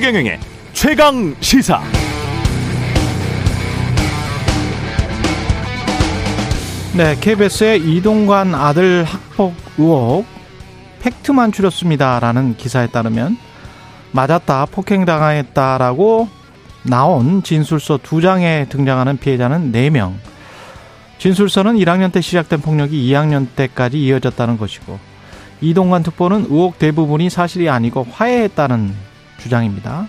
최경영의 최강 시사. 네, KBS의 이동관 아들 학폭 의혹 팩트만 추렸습니다라는 기사에 따르면 맞았다, 폭행당했다라고 나온 진술서 두 장에 등장하는 피해자는 4명. 진술서는 1학년 때 시작된 폭력이 2학년 때까지 이어졌다는 것이고 이동관 특보는 의혹 대부분이 사실이 아니고 화해했다는 주장입니다.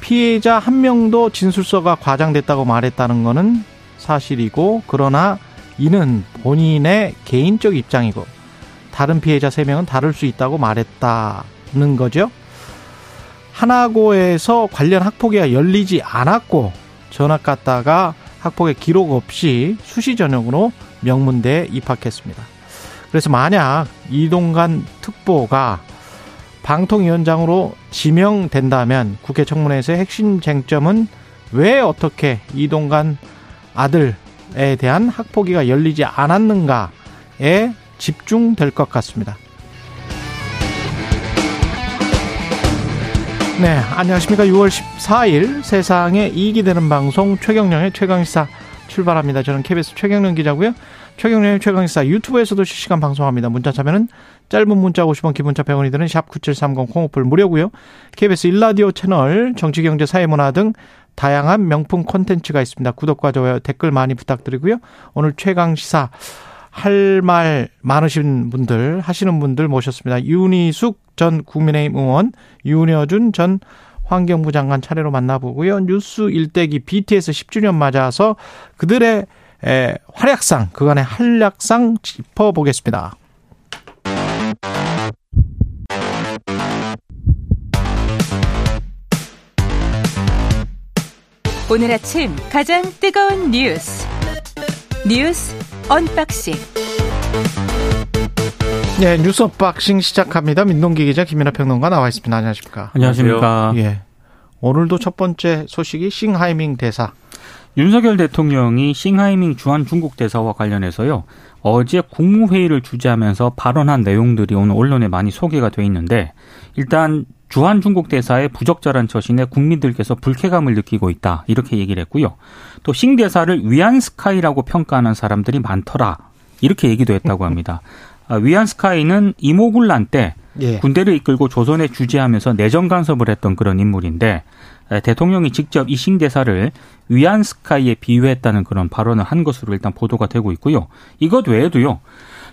피해자 한 명도 진술서가 과장됐다고 말했다는 것은 사실이고 그러나 이는 본인의 개인적 입장이고 다른 피해자 3명은 다를 수 있다고 말했다는 거죠. 하나고에서 관련 학폭위가 열리지 않았고 전학 갔다가 학폭의 기록 없이 수시 전형으로 명문대에 입학했습니다. 그래서 만약 이동관 특보가 방통위원장으로 지명된다면 국회 청문회에서의 핵심 쟁점은 왜 어떻게 이동관 아들에 대한 학폭위가 열리지 않았는가에 집중될 것 같습니다. 네, 안녕하십니까. 6월 14일 세상에 이익이 되는 방송 최경령의 최강시사 출발합니다. 저는 KBS 최경령 기자고요. 최경령의 최강시사 유튜브에서도 실시간 방송합니다. 문자 참여는 짧은 문자 50원 기본차 100원이 드는 샵 9730 콩오플 무료고요. KBS 일라디오 채널 정치 경제 사회문화 등 다양한 명품 콘텐츠가 있습니다. 구독과 좋아요 댓글 많이 부탁드리고요. 오늘 최강시사 할 말 많으신 분들 하시는 분들 모셨습니다. 윤희숙 전 국민의힘 의원, 윤여준 전 환경부 장관 차례로 만나보고요. 뉴스 일대기 BTS 10주년 맞아서 그들의 활약상, 그간의 활약상 짚어보겠습니다. 오늘 아침 가장 뜨거운 뉴스 뉴스 unboxing 네, 뉴스 unboxing 시작합니다. 민동기 기자 김민아 평론가 나와 있습니다. 안녕하십니까? 안녕하십니까? 예. 오늘도 첫 번째 소식이 싱하이밍 대사. 윤석열 대통령이 싱하이밍 주한 중국 대사와 관련해서요. 어제 국무회의를 주재하면서 발언한 내용들이 오늘 언론에 많이 소개가 돼 있는데 일단 주한 중국 대사의 부적절한 처신에 국민들께서 불쾌감을 느끼고 있다 이렇게 얘기를 했고요. 또 싱 대사를 위안스카이라고 평가하는 사람들이 많더라 이렇게 얘기도 했다고 합니다. 아, 위안스카이는 임오군란 때 예. 군대를 이끌고 조선에 주재하면서 내정 간섭을 했던 그런 인물인데 대통령이 직접 이 싱 대사를 위안 스카이에 비유했다는 그런 발언을 한 것으로 일단 보도가 되고 있고요. 이것 외에도요.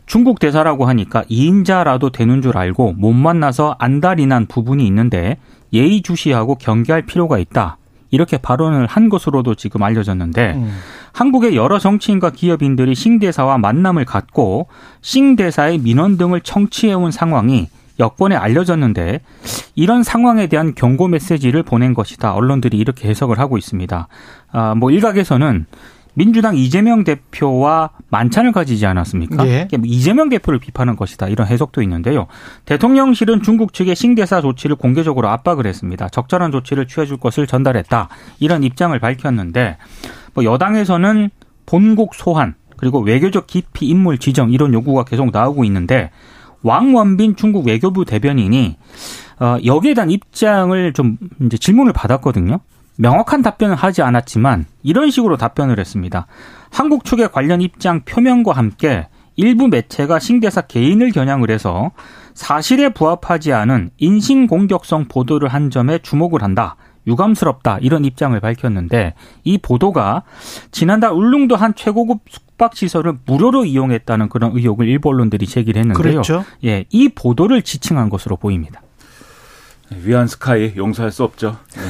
중국 대사라고 하니까 2인자라도 되는 줄 알고 못 만나서 안달이 난 부분이 있는데 예의주시하고 경계할 필요가 있다. 이렇게 발언을 한 것으로도 지금 알려졌는데 음. 한국의 여러 정치인과 기업인들이 싱 대사와 만남을 갖고 싱 대사의 민원 등을 청취해온 상황이 여권에 알려졌는데 이런 상황에 대한 경고 메시지를 보낸 것이다. 언론들이 이렇게 해석을 하고 있습니다. 아, 뭐 일각에서는 민주당 이재명 대표와 만찬을 가지지 않았습니까? 예. 뭐 이재명 대표를 비판한 것이다. 이런 해석도 있는데요. 대통령실은 중국 측의 싱대사 조치를 공개적으로 압박을 했습니다. 적절한 조치를 취해줄 것을 전달했다. 이런 입장을 밝혔는데 뭐 여당에서는 본국 소환 그리고 외교적 기피 인물 지정 이런 요구가 계속 나오고 있는데 왕원빈 중국 외교부 대변인이 어, 여기에 대한 입장을 좀 이제 질문을 받았거든요. 명확한 답변을 하지 않았지만 이런 식으로 답변을 했습니다. 한국 측의 관련 입장 표명과 함께 일부 매체가 신대사 개인을 겨냥을 해서 사실에 부합하지 않은 인신공격성 보도를 한 점에 주목을 한다. 유감스럽다. 이런 입장을 밝혔는데 이 보도가 지난달 울릉도 한 최고급 숙박 시설을 무료로 이용했다는 그런 의혹을 일부 언론들이 제기를 했는데요. 그렇죠. 예, 이 보도를 지칭한 것으로 보입니다. 위안 스카이 용서할 수 없죠. 네.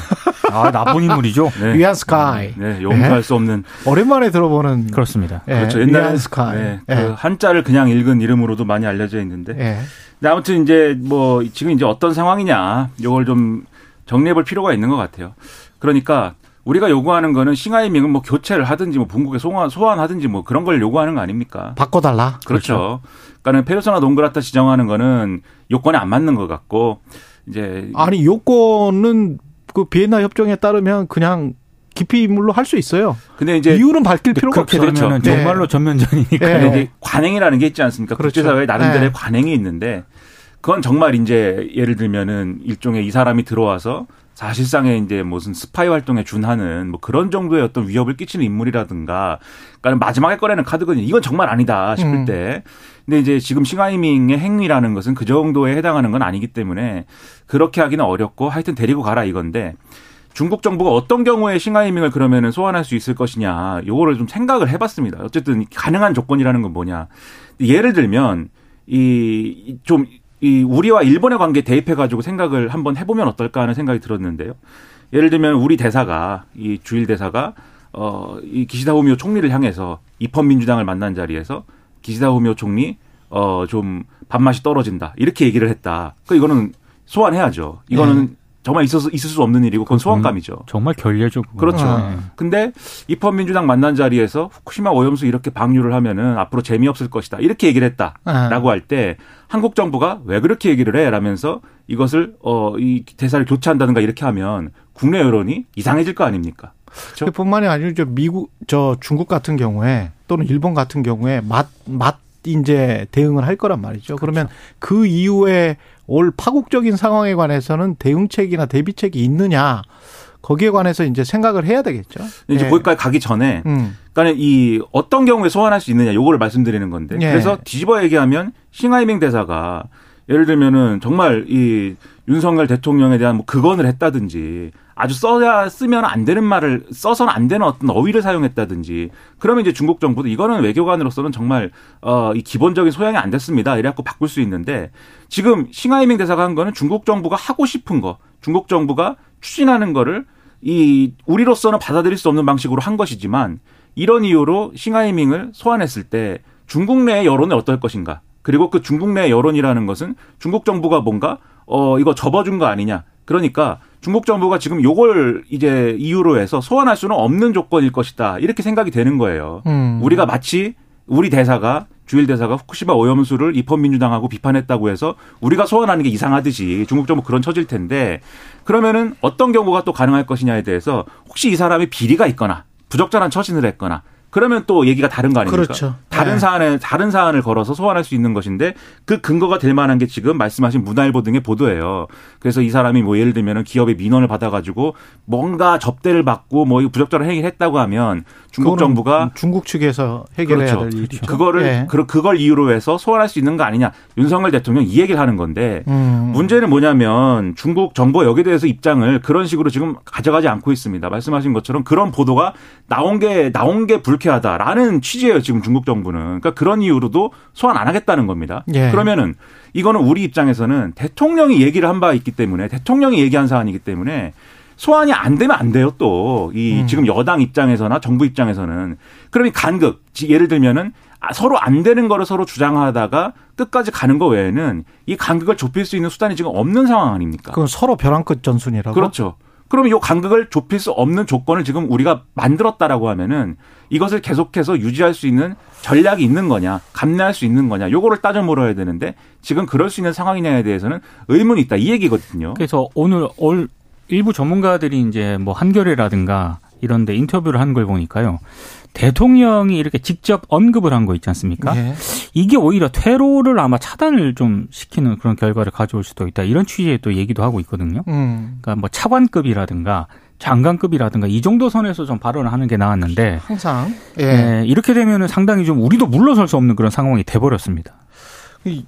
아 나쁜 인물이죠. 네. 위안 스카이. 네, 용서할 네. 수 없는. 오랜만에 들어보는 그렇습니다. 네. 그렇죠. 옛날에 위안 스카이. 네, 그 네. 한자를 그냥 읽은 이름으로도 많이 알려져 있는데. 네. 근데 아무튼 이제 뭐 지금 이제 어떤 상황이냐, 이걸 좀 정리해 볼 필요가 있는 것 같아요. 그러니까 우리가 요구하는 거는 싱하이밍은 뭐 교체를 하든지 뭐 bun국에 소환, 소환하든지 뭐 그런 걸 요구하는 거 아닙니까? 바꿔달라. 그렇죠. 그렇죠. 그러니까는 페르소나 농그라타 지정하는 거는 요건에 안 맞는 것 같고 이제 아니 요건은 그 비엔나 협정에 따르면 그냥 기피 인물로 할 수 있어요. 근데 이제 이유는 밝힐 필요가 없죠. 그렇죠. 네. 정말로 전면전이니까. 네. 이제 관행이라는 게 있지 않습니까? 그렇죠. 국제사회 나름대로의 네. 관행이 있는데 그건 정말 이제 예를 들면은 일종의 이 사람이 들어와서 사실상의 이제 무슨 스파이 활동에 준하는 뭐 그런 정도의 어떤 위협을 끼치는 인물이라든가 그러니까 마지막에 꺼내는 카드거든요. 이건 정말 아니다 싶을 음. 때. 근데 이제 지금 싱하이밍의 행위라는 것은 그 정도에 해당하는 건 아니기 때문에 그렇게 하기는 어렵고 하여튼 데리고 가라 이건데 중국 정부가 어떤 경우에 싱하이밍을 그러면은 소환할 수 있을 것이냐 요거를 좀 생각을 해봤습니다. 어쨌든 가능한 조건이라는 건 뭐냐. 예를 들면 이 좀 이 우리와 일본의 관계 대입해 가지고 생각을 한번 해보면 어떨까 하는 생각이 들었는데요. 예를 들면 우리 대사가 이 주일 대사가 어 이 기시다 후미오 총리를 향해서 입헌 민주당을 만난 자리에서 기시다 후미오 총리 어 좀 밥맛이 떨어진다 이렇게 얘기를 했다. 그 이거는 소환해야죠. 이거는 네. 정말 있어서 있을 수 없는 일이고 그건 소환감이죠. 정말 결례적. 그렇죠. 네. 근데 입헌민주당 만난 자리에서 후쿠시마 오염수 이렇게 방류를 하면은 앞으로 재미없을 것이다. 이렇게 얘기를 했다라고 네. 할때 한국 정부가 왜 그렇게 얘기를 해? 라면서 이것을 어이 대사를 교체한다든가 이렇게 하면 국내 여론이 이상해질 거 아닙니까? 그렇죠? 뿐만이 아니고 저 미국 저 중국 같은 경우에 또는 일본 같은 경우에 맛맛 이제 대응을 할 거란 말이죠. 그렇죠. 그러면 그 이후에 올 파국적인 상황에 관해서는 대응책이나 대비책이 있느냐 거기에 관해서 이제 생각을 해야 되겠죠. 이제 예. 거기까지 가기 전에, 음. 그러니까 이 어떤 경우에 소환할 수 있느냐 요거를 말씀드리는 건데, 예. 그래서 뒤집어 얘기하면 싱하이밍 대사가 예를 들면은 정말 이 윤석열 대통령에 대한 뭐 극언을 했다든지 아주 써야 쓰면 안 되는 말을 써서는 안 되는 어떤 어휘를 사용했다든지 그러면 이제 중국 정부도 이거는 외교관으로서는 정말 어이 기본적인 소양이 안 됐습니다. 이래갖고 바꿀 수 있는데 지금 싱하이밍 대사가 한 거는 중국 정부가 하고 싶은 거, 중국 정부가 추진하는 거를 이 우리로서는 받아들일 수 없는 방식으로 한 것이지만 이런 이유로 싱하이밍을 소환했을 때 중국 내의 여론이 어떨 것인가? 그리고 그 중국 내 여론이라는 것은 중국 정부가 뭔가 어 이거 접어준 거 아니냐? 그러니까 중국 정부가 지금 요걸 이제 이유로 해서 소환할 수는 없는 조건일 것이다. 이렇게 생각이 되는 거예요. 음. 우리가 마치 우리 대사가 주일 대사가 후쿠시마 오염수를 입헌민주당하고 비판했다고 해서 우리가 소환하는 게 이상하듯이 중국 정부 그런 처질 텐데 그러면은 어떤 경우가 또 가능할 것이냐에 대해서 혹시 이 사람이 비리가 있거나 부적절한 처신을 했거나 그러면 또 얘기가 다른 거 아닙니까? 그렇죠. 다른 네. 사안에 다른 사안을 걸어서 소환할 수 있는 것인데 그 근거가 될 만한 게 지금 말씀하신 문화일보 등의 보도예요. 그래서 이 사람이 뭐 예를 들면 기업의 민원을 받아가지고 뭔가 접대를 받고 뭐 부적절한 행위를 했다고 하면 중국 정부가 중국 측에서 해결해야 그렇죠. 될 일이죠. 그거를 네. 그걸 이유로 해서 소환할 수 있는 거 아니냐? 윤석열 대통령 이 얘기를 하는 건데 음. 문제는 뭐냐면 중국 정부 여기에 대해서 입장을 그런 식으로 지금 가져가지 않고 있습니다. 말씀하신 것처럼 그런 보도가 나온 게 나온 게 불쾌. 불쾌하다라는 취지예요. 지금 중국 정부는. 그러니까 그런 이유로도 소환 안 하겠다는 겁니다. 예. 그러면은 이거는 우리 입장에서는 대통령이 얘기를 한 바 있기 때문에 대통령이 얘기한 사안이기 때문에 소환이 안 되면 안 돼요. 또이 음. 지금 여당 입장에서나 정부 입장에서는 그러면 간극 예를 들면은 아, 서로 안 되는 거를 서로 주장하다가 끝까지 가는 거 외에는 이 간극을 좁힐 수 있는 수단이 지금 없는 상황 아닙니까? 그건 서로 벼랑 끝 전순이라고. 그렇죠. 그러면 이 간극을 좁힐 수 없는 조건을 지금 우리가 만들었다라고 하면은 이것을 계속해서 유지할 수 있는 전략이 있는 거냐, 감내할 수 있는 거냐, 요거를 따져 물어야 되는데 지금 그럴 수 있는 상황이냐에 대해서는 의문이 있다 이 얘기거든요. 그래서 오늘 올 일부 전문가들이 이제 뭐 한겨레라든가 이런데 인터뷰를 한 걸 보니까요. 대통령이 이렇게 직접 언급을 한 거 있지 않습니까? 예. 이게 오히려 퇴로를 아마 차단을 좀 시키는 그런 결과를 가져올 수도 있다. 이런 취지의 또 얘기도 하고 있거든요. 음. 그러니까 뭐 차관급이라든가 장관급이라든가 이 정도 선에서 좀 발언을 하는 게 나왔는데 항상 예. 네, 이렇게 되면은 상당히 좀 우리도 물러설 수 없는 그런 상황이 돼버렸습니다.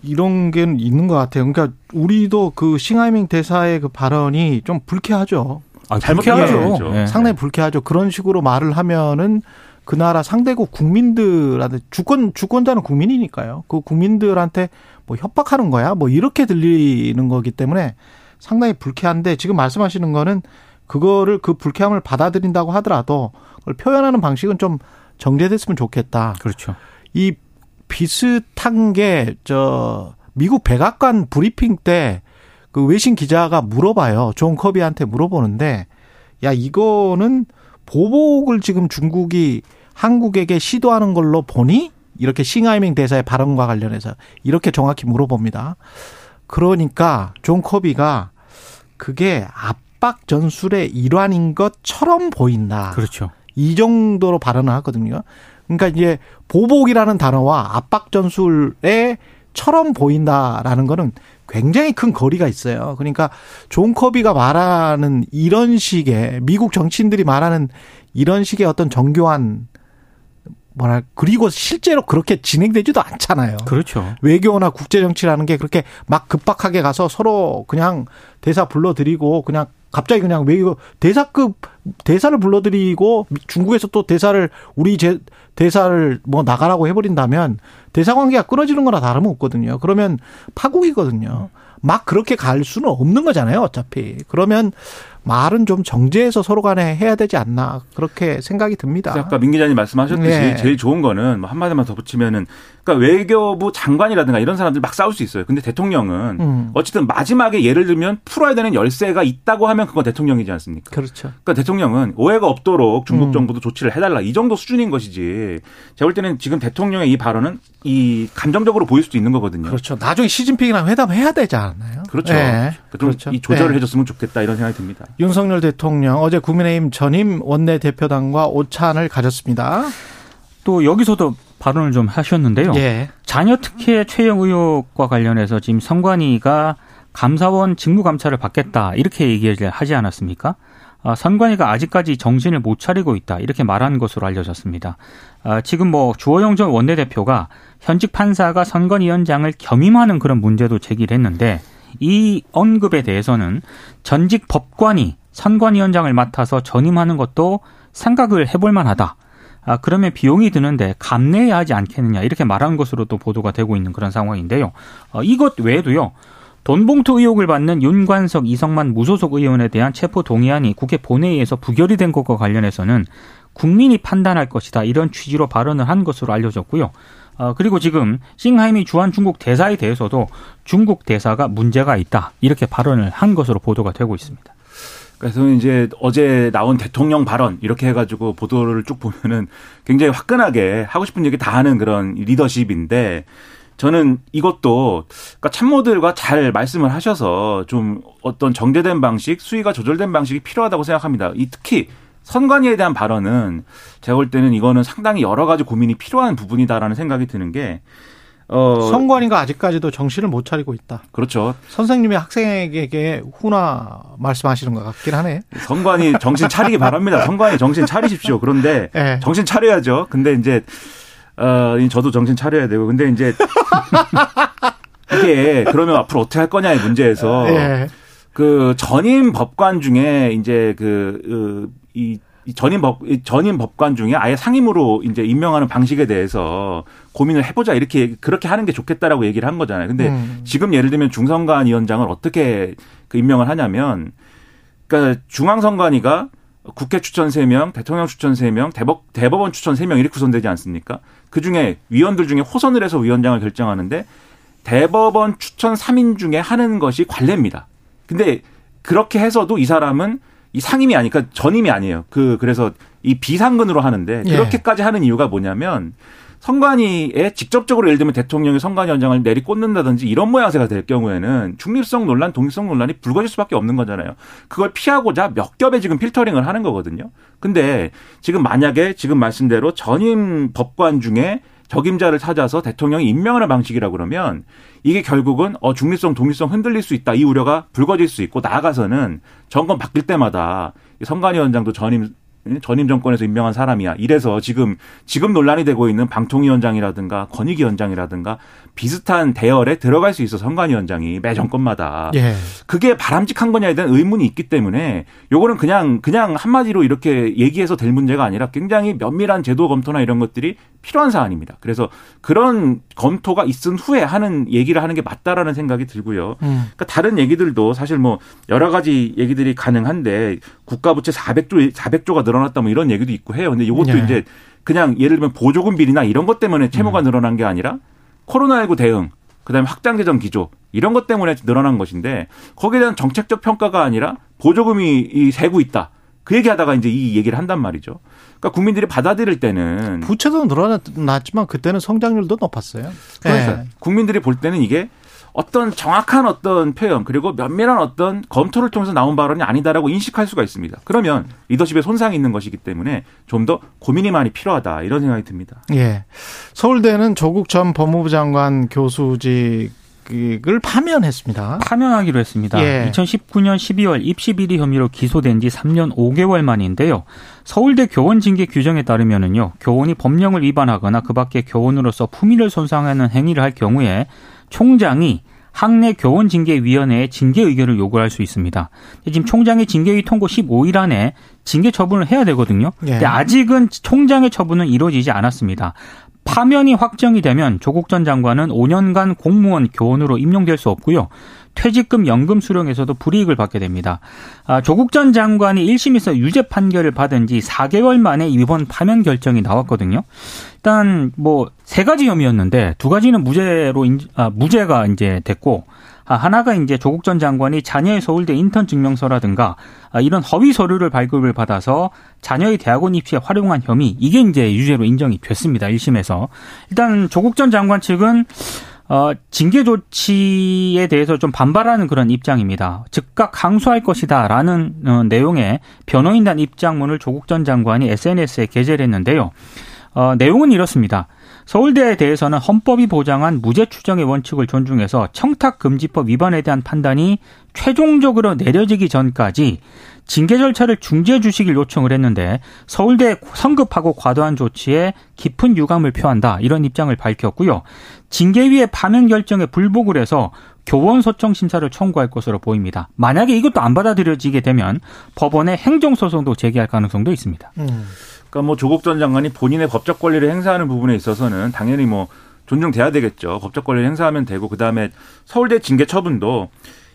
이런 게 있는 것 같아요. 그러니까 우리도 그 싱하이밍 대사의 그 발언이 좀 불쾌하죠. 아, 잘못하죠. 네. 상당히 불쾌하죠. 그런 식으로 말을 하면은 그 나라 상대국 국민들한테 주권 주권자는 국민이니까요. 그 국민들한테 뭐 협박하는 거야, 뭐 이렇게 들리는 거기 때문에 상당히 불쾌한데 지금 말씀하시는 거는 그거를 그 불쾌함을 받아들인다고 하더라도 그걸 표현하는 방식은 좀 정제됐으면 좋겠다. 그렇죠. 이 비슷한 게 저 미국 백악관 브리핑 때 그 외신 기자가 물어봐요. 존 커비한테 물어보는데 야 이거는 보복을 지금 중국이 한국에게 시도하는 걸로 보니 이렇게 싱하이밍 대사의 발언과 관련해서 이렇게 정확히 물어봅니다. 그러니까 존 커비가 그게 압박 전술의 일환인 것처럼 보인다. 그렇죠. 이 정도로 발언을 하거든요. 그러니까 이제 보복이라는 단어와 압박 전술에 처럼 보인다라는 거는 굉장히 큰 거리가 있어요. 그러니까 존 커비가 말하는 이런 식의 미국 정치인들이 말하는 이런 식의 어떤 정교한 뭐랄 그리고 실제로 그렇게 진행되지도 않잖아요. 그렇죠. 외교나 국제 정치라는 게 그렇게 막 급박하게 가서 서로 그냥 대사 불러드리고 그냥 갑자기 그냥 외교 대사급 대사를 불러드리고 중국에서 또 대사를 우리 제 대사를 뭐 나가라고 해버린다면 대사 관계가 끊어지는 거나 다름없거든요. 그러면 파국이거든요. 막 그렇게 갈 수는 없는 거잖아요. 어차피 그러면 말은 좀 정제해서 서로 간에 해야 되지 않나 그렇게 생각이 듭니다. 아까 민 기자님 말씀하셨듯이 네. 제일 좋은 거는 뭐 한마디만 더 붙이면은 그러니까 외교부 장관이라든가 이런 사람들 막 싸울 수 있어요. 근데 대통령은 음. 어쨌든 마지막에 예를 들면 풀어야 되는 열쇠가 있다고 하면 그건 대통령이지 않습니까? 그렇죠. 그러니까 대통령은 오해가 없도록 중국 음. 정부도 조치를 해달라 이 정도 수준인 것이지. 제가 볼 때는 지금 대통령의 이 발언은 이 감정적으로 보일 수도 있는 거거든요. 그렇죠. 나중에 시진핑이랑 회담해야 되지 않나요? 그렇죠. 네. 그렇죠. 이 조절을 네. 해줬으면 좋겠다 이런 생각이 듭니다. 윤석열 대통령 어제 국민의힘 전임 원내 대표단과 오찬을 가졌습니다. 또 여기서도 발언을 좀 하셨는데요. 예. 자녀 특혜 최영 의혹과 관련해서 지금 선관위가 감사원 직무 감찰을 받겠다 이렇게 얘기를 하지 않았습니까? 아, 선관위가 아직까지 정신을 못 차리고 있다 이렇게 말한 것으로 알려졌습니다. 아, 지금 뭐 주호영 전 원내대표가 현직 판사가 선관위원장을 겸임하는 그런 문제도 제기를 했는데 이 언급에 대해서는 전직 법관이 선관위원장을 맡아서 전임하는 것도 생각을 해볼 만하다. 아, 그러면 비용이 드는데 감내해야 하지 않겠느냐 이렇게 말한 것으로 또 보도가 되고 있는 그런 상황인데요. 어, 이것 외에도요. 돈봉투 의혹을 받는 윤관석, 이성만 무소속 의원에 대한 체포 동의안이 국회 본회의에서 부결이 된 것과 관련해서는 국민이 판단할 것이다 이런 취지로 발언을 한 것으로 알려졌고요. 어, 그리고 지금 싱하임이 주한 중국 대사에 대해서도 중국 대사가 문제가 있다 이렇게 발언을 한 것으로 보도가 되고 있습니다. 그래서 이제 어제 나온 대통령 발언 이렇게 해가지고 보도를 쭉 보면은 굉장히 화끈하게 하고 싶은 얘기 다 하는 그런 리더십인데 저는 이것도 그러니까 참모들과 잘 말씀을 하셔서 좀 어떤 정제된 방식, 수위가 조절된 방식이 필요하다고 생각합니다. 이 특히 선관위에 대한 발언은 제가 볼 때는 이거는 상당히 여러 가지 고민이 필요한 부분이다라는 생각이 드는 게 어. 선관위가 아직까지도 정신을 못 차리고 있다. 그렇죠. 선생님이 학생에게 훈화 말씀하시는 것 같긴 하네. 선관위 정신 차리기 바랍니다. 선관위 정신 차리십시오. 그런데 네. 정신 차려야죠. 근데 이제 어 저도 정신 차려야 되고 근데 이제 이게 그러면 앞으로 어떻게 할 거냐의 문제에서 네. 그 전임 법관 중에 이제 그 이 전임 법 전임 법관 중에 아예 상임으로 이제 임명하는 방식에 대해서 고민을 해보자 이렇게 그렇게 하는 게 좋겠다라고 얘기를 한 거잖아요. 근데 음. 지금 예를 들면 중선관 위원장을 어떻게 그 임명을 하냐면 그러니까 중앙선관위가 국회 추천 3명, 대통령 추천 3명, 대법, 대법원 추천 3명 이렇게 구성되지 않습니까? 그 중에 위원들 중에 호선을 해서 위원장을 결정하는데 대법원 추천 3인 중에 하는 것이 관례입니다. 근데 그렇게 해서도 이 사람은 이 상임이 아니까 전임이 아니에요. 그 그래서 이 비상근으로 하는데 예. 그렇게까지 하는 이유가 뭐냐면 선관위에 직접적으로 예를 들면 대통령이 선관위 원장을 내리꽂는다든지 이런 모양새가 될 경우에는 중립성 논란, 독립성 논란이 불거질 수밖에 없는 거잖아요. 그걸 피하고자 몇 겹의 지금 필터링을 하는 거거든요. 근데 지금 만약에 지금 말씀대로 전임 법관 중에 적임자를 찾아서 대통령이 임명하는 방식이라 그러면 이게 결국은 어 중립성 독립성 흔들릴 수 있다 이 우려가 불거질 수 있고 나아가서는 정권 바뀔 때마다 선관위 원장도 전임 전임 정권에서 임명한 사람이야. 이래서 지금 지금 논란이 되고 있는 방통위원장이라든가 권익위원장이라든가 비슷한 대열에 들어갈 수 있어 선관위원장이 매 정권마다 예. 그게 바람직한 거냐에 대한 의문이 있기 때문에 요거는 그냥 그냥 한마디로 이렇게 얘기해서 될 문제가 아니라 굉장히 면밀한 제도 검토나 이런 것들이 필요한 사안입니다. 그래서 그런 검토가 있은 후에 하는 얘기를 하는 게 맞다라는 생각이 들고요. 음. 그러니까 다른 얘기들도 사실 뭐 여러 가지 얘기들이 가능한데 국가 부채 400조 400조가 늘어났다 뭐 이런 얘기도 있고 해요. 근데 이것도 네. 이제 그냥 예를 들면 보조금 비리나 이런 것 때문에 채무가 음. 늘어난 게 아니라 코로나19 대응, 그다음에 확장 재정 기조 이런 것 때문에 늘어난 것인데 거기에 대한 정책적 평가가 아니라 보조금이 이 세고 있다. 그 얘기하다가 이제 이 얘기를 한단 말이죠. 그러니까 국민들이 받아들일 때는 부채도 늘어났지만 그때는 성장률도 높았어요. 그래서 네. 국민들이 볼 때는 이게 어떤 정확한 어떤 표현 그리고 면밀한 어떤 검토를 통해서 나온 발언이 아니다라고 인식할 수가 있습니다. 그러면 리더십에 손상이 있는 것이기 때문에 좀 더 고민이 많이 필요하다 이런 생각이 듭니다. 예. 서울대는 조국 전 법무부 장관 교수직 을 파면했습니다. 파면하기로 했습니다. 예. 2019년 12월 입시 비리 혐의로 기소된 지 3년 5개월 만인데요. 서울대 교원 징계 규정에 따르면은요. 교원이 법령을 위반하거나 그밖에 교원으로서 품위를 손상하는 행위를 할 경우에 총장이 학내 교원 징계위원회에 징계 의견을 요구할 수 있습니다. 지금 총장의 징계위 통고 15일 안에 징계 처분을 해야 되거든요. 예. 근데 아직은 총장의 처분은 이루어지지 않았습니다. 파면이 확정이 되면 조국 전 장관은 5년간 공무원 교원으로 임용될 수 없고요. 퇴직금 연금 수령에서도 불이익을 받게 됩니다. 아, 조국 전 장관이 1심에서 유죄 판결을 받은 지 4개월 만에 이번 파면 결정이 나왔거든요. 일단 뭐 세 가지 혐의였는데 두 가지는 무죄로 아, 무죄가 이제 됐고 아, 하나가 이제 조국 전 장관이 자녀의 서울대 인턴 증명서라든가 아, 이런 허위 서류를 발급을 받아서 자녀의 대학원 입시에 활용한 혐의 이게 이제 유죄로 인정이 됐습니다. 1심에서. 일단 조국 전 장관 측은 어, 징계 조치에 대해서 좀 반발하는 그런 입장입니다. 즉각 항소할 것이다 라는 어, 내용의 변호인단 입장문을 조국 전 장관이 SNS에 게재를 했는데요. 어, 내용은 이렇습니다. 서울대에 대해서는 헌법이 보장한 무죄 추정의 원칙을 존중해서 청탁 금지법 위반에 대한 판단이 최종적으로 내려지기 전까지 징계 절차를 중지해 주시길 요청을 했는데 서울대 성급하고 과도한 조치에 깊은 유감을 표한다 이런 입장을 밝혔고요. 징계위의 파면 결정에 불복을 해서 교원 소청 심사를 청구할 것으로 보입니다. 만약에 이것도 안 받아들여지게 되면 법원에 행정 소송도 제기할 가능성도 있습니다. 음. 그러니까 뭐 조국 전 장관이 본인의 법적 권리를 행사하는 부분에 있어서는 당연히 뭐 존중돼야 되겠죠. 법적 권리를 행사하면 되고 그다음에 서울대 징계 처분도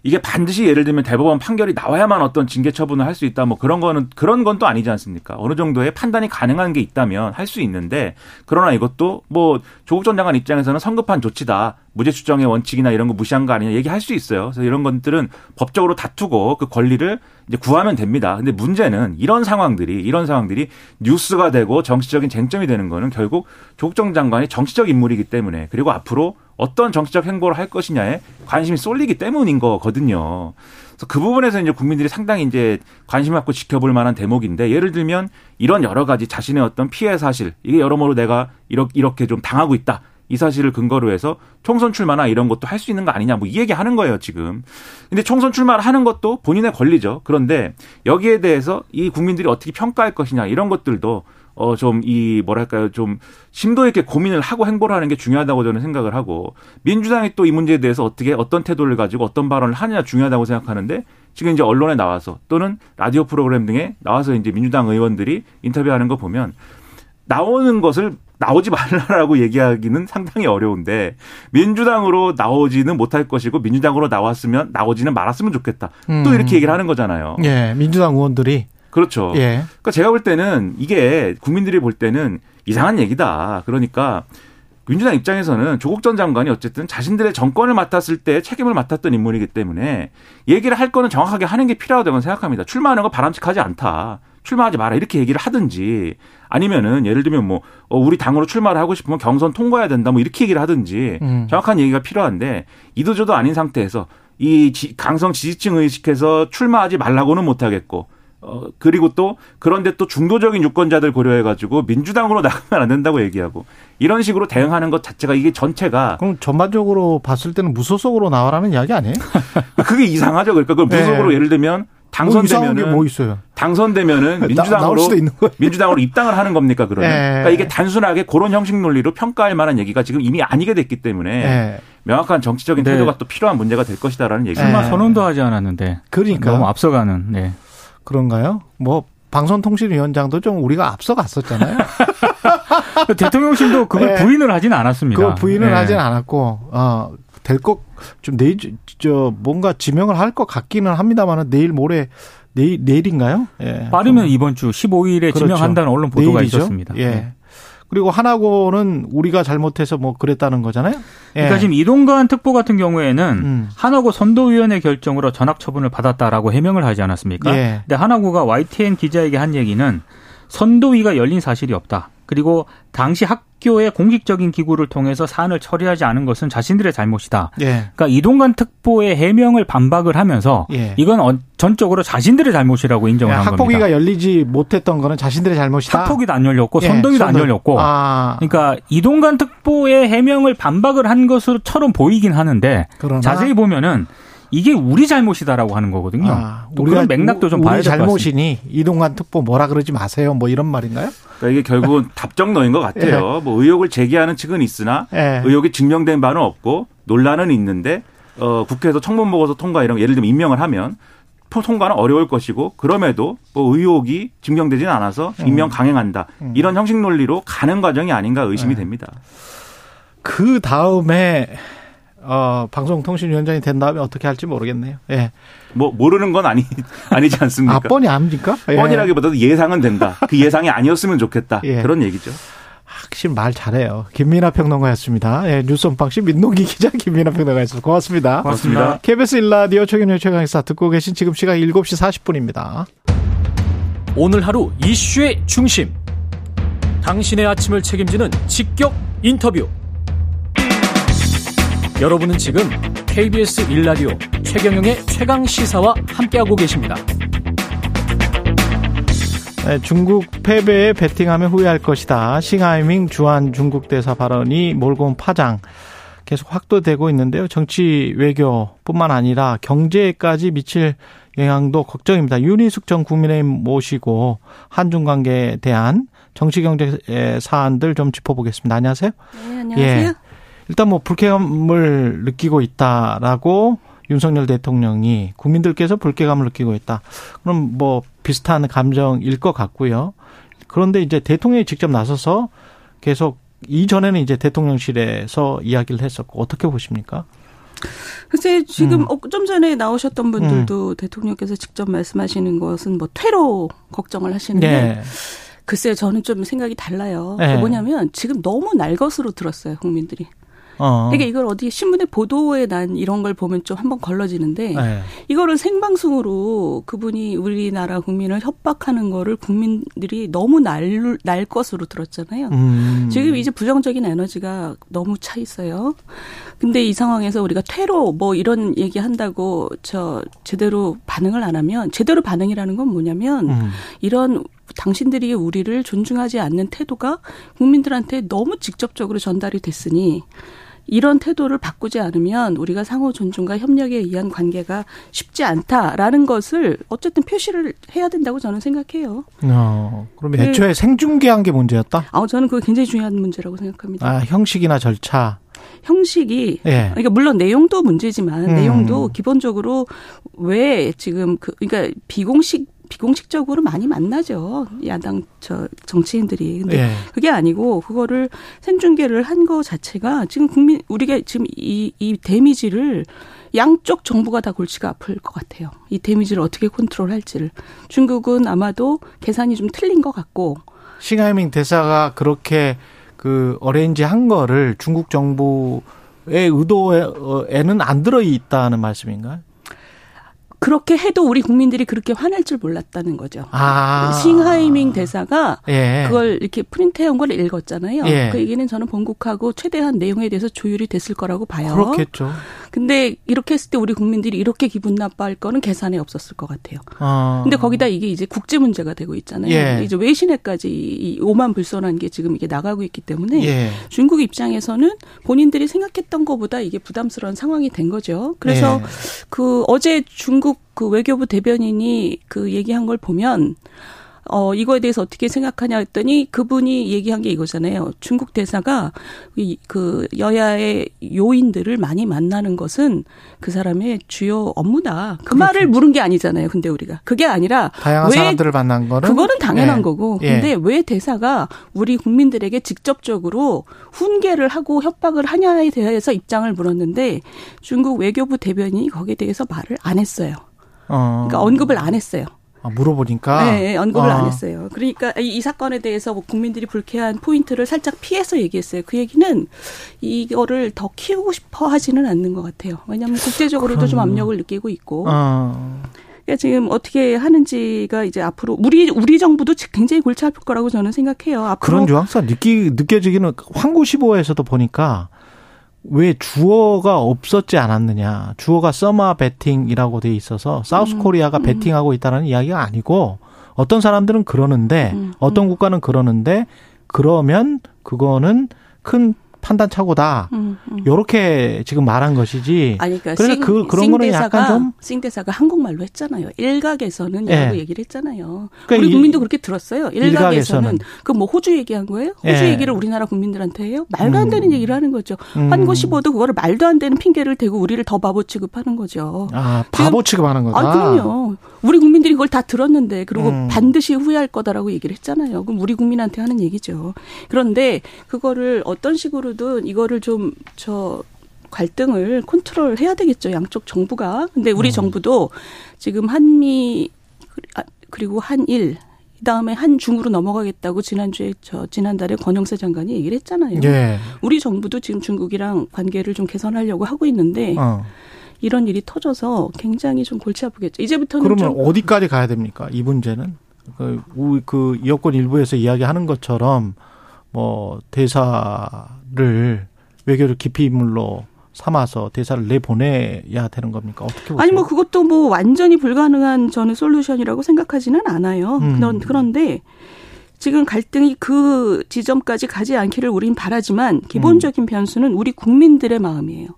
이게 반드시 예를 들면 대법원 판결이 나와야만 어떤 징계 처분을 할 수 있다 뭐 그런 거는 그런 건 또 아니지 않습니까? 어느 정도의 판단이 가능한 게 있다면 할 수 있는데 그러나 이것도 뭐 조국 전 장관 입장에서는 성급한 조치다. 무죄 추정의 원칙이나 이런 거 무시한 거 아니냐 얘기할 수 있어요. 그래서 이런 것들은 법적으로 다투고 그 권리를 이제 구하면 됩니다. 근데 문제는 이런 상황들이 이런 상황들이 뉴스가 되고 정치적인 쟁점이 되는 거는 결국 조국 전 장관이 정치적 인물이기 때문에 그리고 앞으로 어떤 정치적 행보를 할 것이냐에 관심이 쏠리기 때문인 거거든요. 그래서 그 부분에서 이제 국민들이 상당히 이제 관심 갖고 지켜볼 만한 대목인데 예를 들면 이런 여러 가지 자신의 어떤 피해 사실 이게 여러모로 내가 이렇게 좀 당하고 있다. 이 사실을 근거로 해서 총선 출마나 이런 것도 할 수 있는 거 아니냐 뭐 이 얘기 하는 거예요 지금. 근데 총선 출마를 하는 것도 본인의 권리죠. 그런데 여기에 대해서 이 국민들이 어떻게 평가할 것이냐 이런 것들도 어, 좀, 이, 뭐랄까요, 좀, 심도 있게 고민을 하고 행보를 하는 게 중요하다고 저는 생각을 하고, 민주당이 또 이 문제에 대해서 어떻게, 어떤 태도를 가지고 어떤 발언을 하느냐 중요하다고 생각하는데, 지금 이제 언론에 나와서, 또는 라디오 프로그램 등에 나와서 이제 민주당 의원들이 인터뷰하는 거 보면, 나오는 것을 나오지 말라라고 얘기하기는 상당히 어려운데 민주당으로 나오지는 못할 것이고 민주당으로 나왔으면 나오지는 말았으면 좋겠다. 음. 또 이렇게 얘기를 하는 거잖아요. 예, 민주당 의원들이 그렇죠. 예. 그러니까 제가 볼 때는 이게 국민들이 볼 때는 이상한 얘기다. 그러니까 민주당 입장에서는 조국 전 장관이 어쨌든 자신들의 정권을 맡았을 때 책임을 맡았던 인물이기 때문에 얘기를 할 거는 정확하게 하는 게 필요하다고 생각합니다. 출마하는 거 바람직하지 않다. 출마하지 마라 이렇게 얘기를 하든지 아니면은 예를 들면 뭐 어, 우리 당으로 출마를 하고 싶으면 경선 통과해야 된다 뭐 이렇게 얘기를 하든지 음. 정확한 얘기가 필요한데 이도저도 아닌 상태에서 이 강성 지지층 의식해서 출마하지 말라고는 못하겠고 어, 그리고 또 그런데 또 중도적인 유권자들 고려해가지고 민주당으로 나가면 안 된다고 얘기하고 이런 식으로 대응하는 것 자체가 이게 전체가 그럼 전반적으로 봤을 때는 무소속으로 나와라는 이야기 아니에요? 그게 이상하죠. 그러니까 그 무소속으로 네. 예를 들면 당선되면은 뭐, 뭐 있어요? 당선되면은 민주당으로 민주당으로 입당을 하는 겁니까 그러면? 네. 그러니까 이게 단순하게 그런 형식 논리로 평가할 만한 얘기가 지금 이미 아니게 됐기 때문에 네. 명확한 정치적인 네. 태도가 또 필요한 문제가 될 것이다라는 얘기입니다. 출마 선언도 하지 않았는데. 그러니까 너무 앞서가는. 네. 그런가요? 뭐 방송통신위원장도 좀 우리가 앞서갔었잖아요. 대통령실도 그걸 네. 부인을 하지는 않았습니다. 그 부인을 네. 하지는 않았고 어, 될 것 좀 내일 저 뭔가 지명을 할 것 같기는 합니다만은 내일 모레 내일 내일인가요? 예. 빠르면 이번 주 15일에 그렇죠. 지명한다는 언론 보도가 내일이죠? 있었습니다. 예. 네. 그리고 하나고는 우리가 잘못해서 뭐 그랬다는 거잖아요. 예. 그러니까 지금 이동관 특보 같은 경우에는 음. 하나고 선도위원회 결정으로 전학 처분을 받았다라고 해명을 하지 않았습니까? 예. 근데 하나고가 YTN 기자에게 한 얘기는 선도위가 열린 사실이 없다. 그리고 당시 학 국교의 공식적인 기구를 통해서 사안을 처리하지 않은 것은 자신들의 잘못이다. 예. 그러니까 이동관 특보의 해명을 반박을 하면서 예. 이건 어, 전적으로 자신들의 잘못이라고 인정을 예, 한 학폭위가 겁니다. 학폭위가 열리지 못했던 거는 자신들의 잘못이다. 학폭위도 안 열렸고 예, 선동위도 안 열렸고. 아. 그러니까 이동관 특보의 해명을 반박을 한 것처럼 보이긴 하는데 그러나. 자세히 보면은 이게 우리 잘못이다라고 하는 거거든요. 아, 우리가 맥락도 좀 봐야 될 것 같습니다. 잘못이니 이동관 특보 뭐라 그러지 마세요. 뭐 이런 말인가요? 그러니까 이게 결국은 답정너인 것 같아요. 예. 뭐 의혹을 제기하는 측은 있으나 예. 의혹이 증명된 바는 없고 논란은 있는데 어, 국회에서 청문 보고서 통과 이런 예를 들면 임명을 하면 통과는 어려울 것이고 그럼에도 뭐 의혹이 증명되지는 않아서 음. 임명 강행한다 음. 이런 형식 논리로 가는 과정이 아닌가 의심이 네. 됩니다. 그 다음에 어, 방송통신위원장이 된 다음에 어떻게 할지 모르겠네요. 예. 뭐 모르는 건 아니 아니지 않습니까? 아, 뻔히 압니까? 예. 뻔이라기보다도 예상은 된다. 그 예상이 아니었으면 좋겠다. 예. 그런 얘기죠. 확실히 말 잘해요. 김민아 평론가였습니다. 예, 뉴스 언박시 민노기 기자 김민아 평론가였습니다. 고맙습니다. 고맙습니다. KBS 일라디오 최경영 최강의사 듣고 계신 지금 시각 7시 40분입니다. 오늘 하루 이슈의 중심. 당신의 아침을 책임지는 직격 인터뷰. 여러분은 지금 KBS 일라디오 최경영의 최강 시사와 함께하고 계십니다. 네, 중국 패배에 베팅하면 후회할 것이다. 싱하이밍 주한 중국 대사 발언이 몰고 온 파장 계속 확도되고 있는데요. 정치 외교뿐만 아니라 경제까지 미칠 영향도 걱정입니다. 윤희숙 전 국민의힘 모시고 한중 관계에 대한 정치 경제 사안들 좀 짚어보겠습니다. 안녕하세요. 네, 안녕하세요. 예. 일단 뭐 불쾌감을 느끼고 있다라고 윤석열 대통령이 국민들께서 불쾌감을 느끼고 있다. 그럼 뭐 비슷한 감정일 것 같고요. 그런데 이제 대통령이 직접 나서서 계속 이전에는 이제 대통령실에서 이야기를 했었고 어떻게 보십니까? 글쎄 지금 음. 어, 좀 전에 나오셨던 분들도 음. 대통령께서 직접 말씀하시는 것은 뭐 퇴로 걱정을 하시는데 네. 글쎄 저는 좀 생각이 달라요. 네. 뭐냐면 지금 너무 날 것으로 들었어요 국민들이. 어. 그러니까 이걸 어디 신문에 보도에 난 이런 걸 보면 좀 한번 걸러지는데 네. 이거를 생방송으로 그분이 우리나라 국민을 협박하는 거를 국민들이 너무 날, 날 것으로 들었잖아요. 음. 지금 이제 부정적인 에너지가 너무 차 있어요. 근데 이 상황에서 우리가 퇴로 뭐 이런 얘기 한다고 저 제대로 반응을 안 하면 제대로 반응이라는 건 뭐냐면 음. 이런 당신들이 우리를 존중하지 않는 태도가 국민들한테 너무 직접적으로 전달이 됐으니 이런 태도를 바꾸지 않으면 우리가 상호 존중과 협력에 의한 관계가 쉽지 않다라는 것을 어쨌든 표시를 해야 된다고 저는 생각해요. 어, 그럼 애초에 네. 생중계한 게 문제였다? 아, 저는 그게 굉장히 중요한 문제라고 생각합니다. 아, 형식이나 절차. 형식이 예. 그러니까 물론 내용도 문제지만 음. 내용도 기본적으로 왜 지금 그 그러니까 비공식 비공식적으로 많이 만나죠. 야당 저 정치인들이. 근데 예. 그게 아니고 그거를 생중계를 한 거 자체가 지금 국민 우리가 지금 이 이 데미지를 양쪽 정부가 다 골치가 아플 것 같아요. 이 데미지를 어떻게 컨트롤할지를. 중국은 아마도 계산이 좀 틀린 것 같고. 싱하이밍 대사가 그렇게 그 어레인지 한 거를 중국 정부의 의도에는 안 들어 있다는 말씀인가요? 그렇게 해도 우리 국민들이 그렇게 화낼 줄 몰랐다는 거죠. 아. 싱하이밍 대사가 예. 그걸 이렇게 프린트해온 걸 읽었잖아요. 예. 그 얘기는 저는 본국하고 최대한 내용에 대해서 조율이 됐을 거라고 봐요. 그렇겠죠. 근데 이렇게 했을 때 우리 국민들이 이렇게 기분 나빠할 거는 계산에 없었을 것 같아요. 아. 근데 거기다 이게 이제 국제 문제가 되고 있잖아요. 예. 이제 외신에까지 이 오만 불선한 게 지금 이게 나가고 있기 때문에 예. 중국 입장에서는 본인들이 생각했던 것보다 이게 부담스러운 상황이 된 거죠. 그래서 예. 그 어제 중국 그 외교부 대변인이 그 얘기한 걸 보면 어, 이거에 대해서 어떻게 생각하냐 했더니 그분이 얘기한 게 이거잖아요. 중국 대사가 이, 그 여야의 요인들을 많이 만나는 것은 그 사람의 주요 업무다. 그 그렇죠. 말을 물은 게 아니잖아요. 근데 우리가. 그게 아니라. 다양한 왜 사람들을 만난 거는. 그거는 당연한 예. 거고. 예. 근데 예. 왜 대사가 우리 국민들에게 직접적으로 훈계를 하고 협박을 하냐에 대해서 입장을 물었는데 중국 외교부 대변인이 거기에 대해서 말을 안 했어요. 어. 그러니까 언급을 안 했어요. 아, 물어보니까 네, 네 언급을 아. 안 했어요. 그러니까 이, 이 사건에 대해서 뭐 국민들이 불쾌한 포인트를 살짝 피해서 얘기했어요. 그 얘기는 이거를 더 키우고 싶어 하지는 않는 것 같아요. 왜냐하면 국제적으로도 그럼. 좀 압력을 느끼고 있고. 아. 그러니까 지금 어떻게 하는지가 이제 앞으로 우리 우리 정부도 굉장히 골치 아플 거라고 저는 생각해요. 앞으로 그런 뉘앙스가 느끼 느껴지기는 황구 15에서도 보니까 왜 주어가 없었지 않았느냐. 주어가 서마 베팅이라고 돼 있어서 사우스 음, 코리아가 음. 베팅하고 있다는 이야기가 아니고 어떤 사람들은 그러는데 음, 어떤 음. 국가는 그러는데 그러면 그거는 큰 판단 착오다. 음, 음. 요렇게 지금 말한 것이지. 아니, 그러니까 그래서 싱, 그 그런 거는 약간 좀 싱 대사가 한국말로 했잖아요. 일각에서는 예. 라고 얘기를 했잖아요. 그러니까 우리 국민도 그렇게 들었어요. 일각에서는 그 뭐 호주 얘기한 거예요? 호주 예. 얘기를 우리나라 국민들한테 해요? 말도 안 되는 음. 얘기를 하는 거죠. 음. 환고 15도 그거를 말도 안 되는 핑계를 대고 우리를 더 바보 취급하는 거죠. 아, 바보 취급하는 거다. 아, 그럼요. 우리 국민들이 그걸 다 들었는데 그리고 음. 반드시 후회할 거다라고 얘기를 했잖아요. 그럼 우리 국민한테 하는 얘기죠. 그런데 그거를 어떤 식으로 정부든 이거를 좀저 갈등을 컨트롤 해야 되겠죠. 양쪽 정부가. 근데 우리 음. 정부도 지금 한미 아, 그리고 한일 그다음에 한중으로 넘어가겠다고 지난주에 저 지난달에 권영세 장관이 얘기를 했잖아요. 예. 우리 정부도 지금 중국이랑 관계를 좀 개선하려고 하고 있는데 어. 이런 일이 터져서 굉장히 좀 골치 아프겠죠. 이제부터는 그러면 어디까지 가야 됩니까? 이 문제는 그, 그 여권 일부에서 이야기하는 것처럼 뭐 대사를 외교를 기피 인물로 삼아서 대사를 내보내야 되는 겁니까? 어떻게 보세요? 아니 뭐 그것도 뭐 완전히 불가능한 저는 솔루션이라고 생각하지는 않아요. 음. 그런 그런데 지금 갈등이 그 지점까지 가지 않기를 우린 바라지만 기본적인 변수는 우리 국민들의 마음이에요.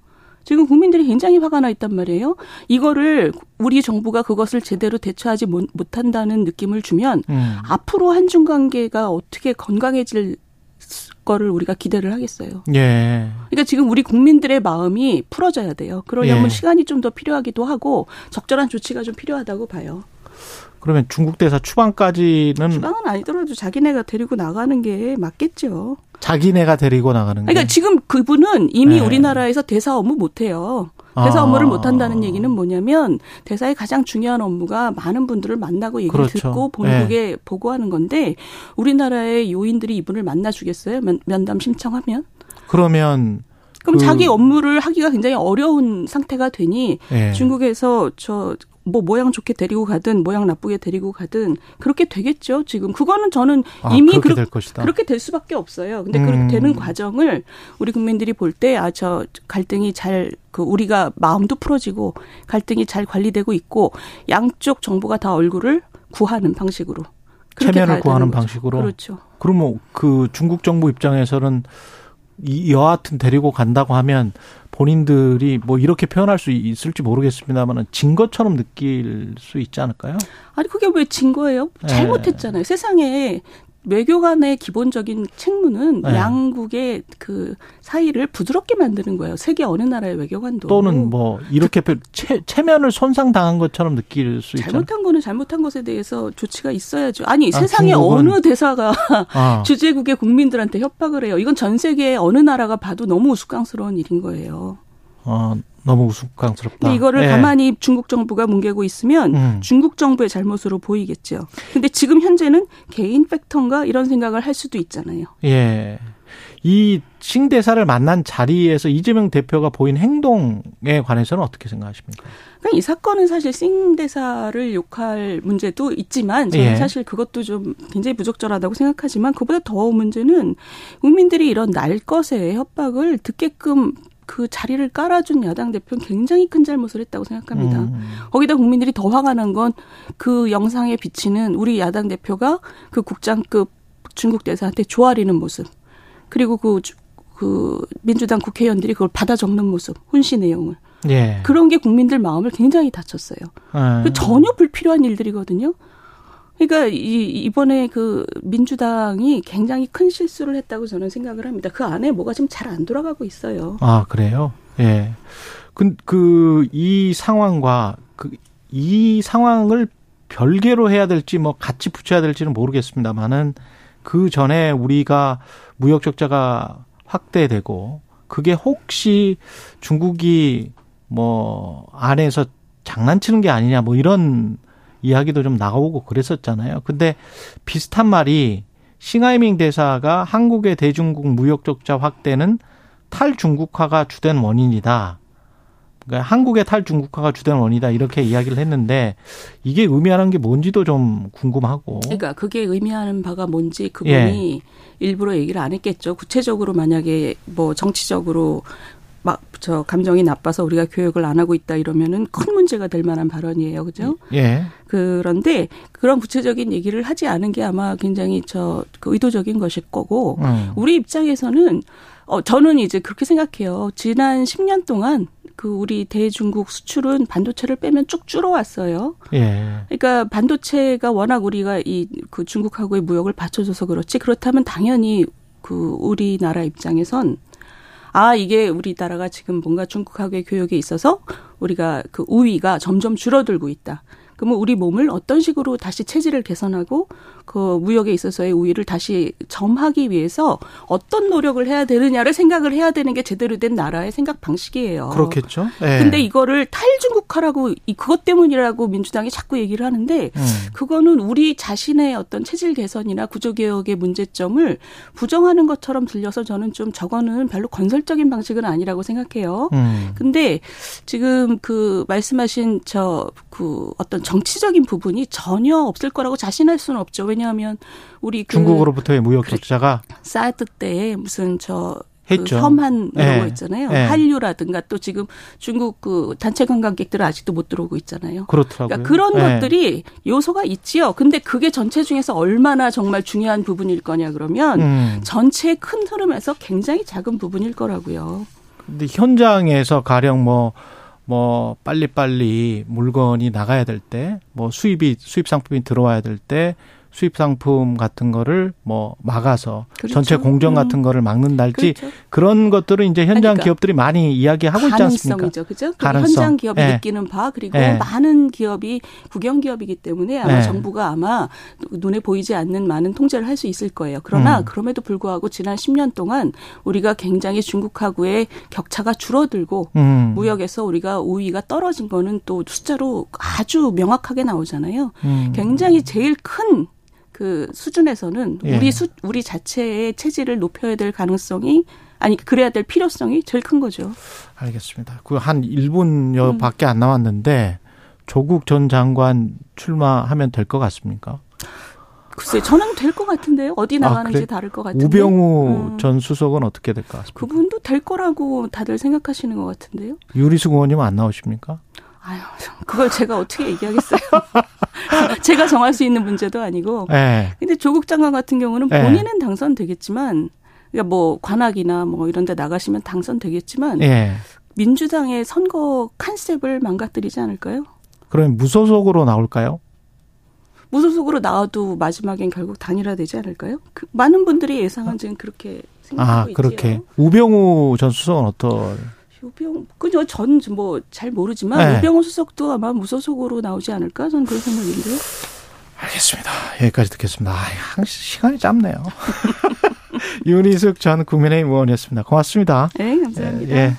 지금 국민들이 굉장히 화가 나 있단 말이에요. 이거를 우리 정부가 그것을 제대로 대처하지 못한다는 느낌을 주면 음. 앞으로 한중 관계가 어떻게 건강해질 거를 우리가 기대를 하겠어요. 예. 그러니까 지금 우리 국민들의 마음이 풀어져야 돼요. 그러려면 예. 시간이 좀 더 필요하기도 하고 적절한 조치가 좀 필요하다고 봐요. 그러면 중국 대사 추방까지는 추방은 아니더라도 자기네가 데리고 나가는 게 맞겠죠. 자기네가 데리고 나가는 게. 그러니까 지금 그분은 이미 네. 우리나라에서 대사 업무 못 해요. 대사 아. 업무를 못 한다는 얘기는 뭐냐면 대사의 가장 중요한 업무가 많은 분들을 만나고 얘기를 그렇죠. 듣고 본국에 네. 보고하는 건데 우리나라의 요인들이 이분을 만나 주겠어요? 면, 면담 신청하면? 그러면 그럼 그 자기 업무를 하기가 굉장히 어려운 상태가 되니 네. 중국에서 저 뭐 모양 좋게 데리고 가든 모양 나쁘게 데리고 가든 그렇게 되겠죠. 지금 그거는 저는 아, 이미 그렇게, 그렇, 될 그렇게 될 수밖에 없어요. 근데 음. 그렇게 되는 과정을 우리 국민들이 볼 때 아 저 갈등이 잘 그 우리가 마음도 풀어지고 갈등이 잘 관리되고 있고 양쪽 정부가 다 얼굴을 구하는 방식으로 체면을 구하는 방식으로 그렇죠. 그러면 그 중국 정부 입장에서는 이 여하튼 데리고 간다고 하면 본인들이 뭐 이렇게 표현할 수 있을지 모르겠습니다만은 진 것처럼 느낄 수 있지 않을까요? 아니 그게 왜 진 거예요? 네. 잘못했잖아요. 네. 세상에 외교관의 기본적인 책무는 네. 양국의 그 사이를 부드럽게 만드는 거예요. 세계 어느 나라의 외교관도 또는 뭐 이렇게 그, 체, 체면을 손상당한 것처럼 느낄 수 있죠. 잘못한 거는 잘못한 것에 대해서 조치가 있어야죠. 아니 아, 세상에 중국은. 어느 대사가 아. 주재국의 국민들한테 협박을 해요. 이건 전 세계 어느 나라가 봐도 너무 우스꽝스러운 일인 거예요. 어, 너무 우스꽝스럽다. 이거를 예. 가만히 중국 정부가 뭉개고 있으면 음. 중국 정부의 잘못으로 보이겠죠. 근데 지금 현재는 개인 팩터인가 이런 생각을 할 수도 있잖아요. 예. 이 싱대사를 만난 자리에서 이재명 대표가 보인 행동에 관해서는 어떻게 생각하십니까? 그러니까 이 사건은 사실 싱대사를 욕할 문제도 있지만 저는 예. 사실 그것도 좀 굉장히 부적절하다고 생각하지만 그보다 더 문제는 국민들이 이런 날 것의 협박을 듣게끔 그 자리를 깔아준 야당 대표는 굉장히 큰 잘못을 했다고 생각합니다. 음. 거기다 국민들이 더 화가 난 건 그 영상에 비치는 우리 야당 대표가 그 국장급 중국 대사한테 조아리는 모습. 그리고 그, 그 민주당 국회의원들이 그걸 받아 적는 모습, 훈시 내용을. 예. 그런 게 국민들 마음을 굉장히 다쳤어요. 예. 전혀 불필요한 일들이거든요. 그러니까 이 이번에 그 민주당이 굉장히 큰 실수를 했다고 저는 생각을 합니다. 그 안에 뭐가 지금 잘 안 돌아가고 있어요. 아 그래요? 예. 그그이 상황과 그 이 상황을 별개로 해야 될지 뭐 같이 붙여야 될지는 모르겠습니다만은 그 전에 우리가 무역 적자가 확대되고 그게 혹시 중국이 뭐 안에서 장난치는 게 아니냐 뭐 이런 이야기도 좀 나오고 그랬었잖아요. 근데 비슷한 말이 싱하이밍 대사가 한국의 대중국 무역 적자 확대는 탈중국화가 주된 원인이다. 그러니까 한국의 탈중국화가 주된 원이다 이렇게 이야기를 했는데 이게 의미하는 게 뭔지도 좀 궁금하고. 그러니까 그게 의미하는 바가 뭔지 그분이 예. 일부러 얘기를 안 했겠죠. 구체적으로 만약에 뭐 정치적으로 막 저 감정이 나빠서 우리가 교육을 안 하고 있다 이러면은 큰 문제가 될 만한 발언이에요. 그죠? 예. 그런데 그런 구체적인 얘기를 하지 않은 게 아마 굉장히 저그 의도적인 것일 거고 음. 우리 입장에서는 어 저는 이제 그렇게 생각해요. 지난 10년 동안 그 우리 대중국 수출은 반도체를 빼면 쭉 줄어왔어요. 예. 그러니까 반도체가 워낙 우리가 이 그 중국하고의 무역을 받쳐줘서 그렇지 그렇다면 당연히 그 우리나라 입장에선 아 이게 우리나라가 지금 뭔가 중국하고의 교역에 있어서 우리가 그 우위가 점점 줄어들고 있다. 그러면 우리 몸을 어떤 식으로 다시 체질을 개선하고 그 무역에 있어서의 우위를 다시 점하기 위해서 어떤 노력을 해야 되느냐를 생각을 해야 되는 게 제대로 된 나라의 생각 방식이에요. 그렇겠죠. 네. 근데 이거를 탈중국화라고 이 그것 때문이라고 민주당이 자꾸 얘기를 하는데 음. 그거는 우리 자신의 어떤 체질 개선이나 구조 개혁의 문제점을 부정하는 것처럼 들려서 저는 좀 저거는 별로 건설적인 방식은 아니라고 생각해요. 음. 근데 지금 그 말씀하신 저 그 어떤 정 치적인 부분이 전혀 없을 거라고 자신할 수는 없죠. 왜냐하면 우리 그 중국으로부터의 무역 적자가 사드 때에 무슨 저 했죠. 그 섬한 이런 네. 거 있잖아요. 네. 한류라든가 또 지금 중국 그 단체 관광객들 은 아직도 못 들어오고 있잖아요. 그렇더라고요. 그러니까 그런 네. 것들이 요소가 있지요. 근데 그게 전체 중에서 얼마나 정말 중요한 부분일 거냐 그러면 음. 전체의 큰 흐름에서 굉장히 작은 부분일 거라고요. 근데 현장에서 가령 뭐 뭐 빨리빨리 물건이 나가야 될 때, 뭐 수입이 수입 상품이 들어와야 될 때 수입 상품 같은 거를 뭐 막아서 그렇죠. 전체 공정 음. 같은 거를 막는달지 그렇죠. 그런 것들을 이제 현장 그러니까 기업들이 많이 이야기하고 있지 않습니까? 가능성이죠. 그죠? 가능성. 현장 기업이 네. 느끼는 바 그리고 네. 많은 기업이 국영 기업이기 때문에 아마 네. 정부가 아마 눈에 보이지 않는 많은 통제를 할 수 있을 거예요. 그러나 음. 그럼에도 불구하고 지난 10년 동안 우리가 굉장히 중국하고의 격차가 줄어들고 음. 무역에서 우리가 우위가 떨어진 거는 또 숫자로 아주 명확하게 나오잖아요. 음. 굉장히 제일 큰 그 수준에서는 예. 우리 수, 우리 자체의 체질을 높여야 될 가능성이 아니 그래야 될 필요성이 제일 큰 거죠. 알겠습니다. 그 한 1분여밖에 음. 안 남았는데 조국 전 장관 출마하면 될 것 같습니까? 글쎄, 저는 될 것 같은데요. 어디 아, 나가는지 아, 그래? 다를 것 같은데. 우병우 음. 전 수석은 어떻게 될 것 같습니까? 그분도 될 거라고 다들 생각하시는 것 같은데요. 유리수 의원님은 안 나오십니까? 아유, 그걸 제가 어떻게 얘기하겠어요. 제가 정할 수 있는 문제도 아니고. 네. 근데 조국 장관 같은 경우는 네. 본인은 당선되겠지만, 그러니까 뭐 관악이나 뭐 이런 데 나가시면 당선되겠지만, 네. 민주당의 선거 컨셉을 망가뜨리지 않을까요? 그럼 무소속으로 나올까요? 무소속으로 나와도 마지막엔 결국 단일화되지 않을까요? 그 많은 분들이 예상한 지금 그렇게 생각하고 아, 그렇게. 있지요. 우병우 전 수석은 어떤 우병 그죠 전 뭐 잘 모르지만 네. 우병우 수석도 아마 무소속으로 나오지 않을까 저는 그런 생각인데요. 알겠습니다. 여기까지 듣겠습니다. 아, 시간이 짧네요. 윤희숙 전 국민의힘 의원이었습니다. 고맙습니다. 네, 감사합니다. 예. 예.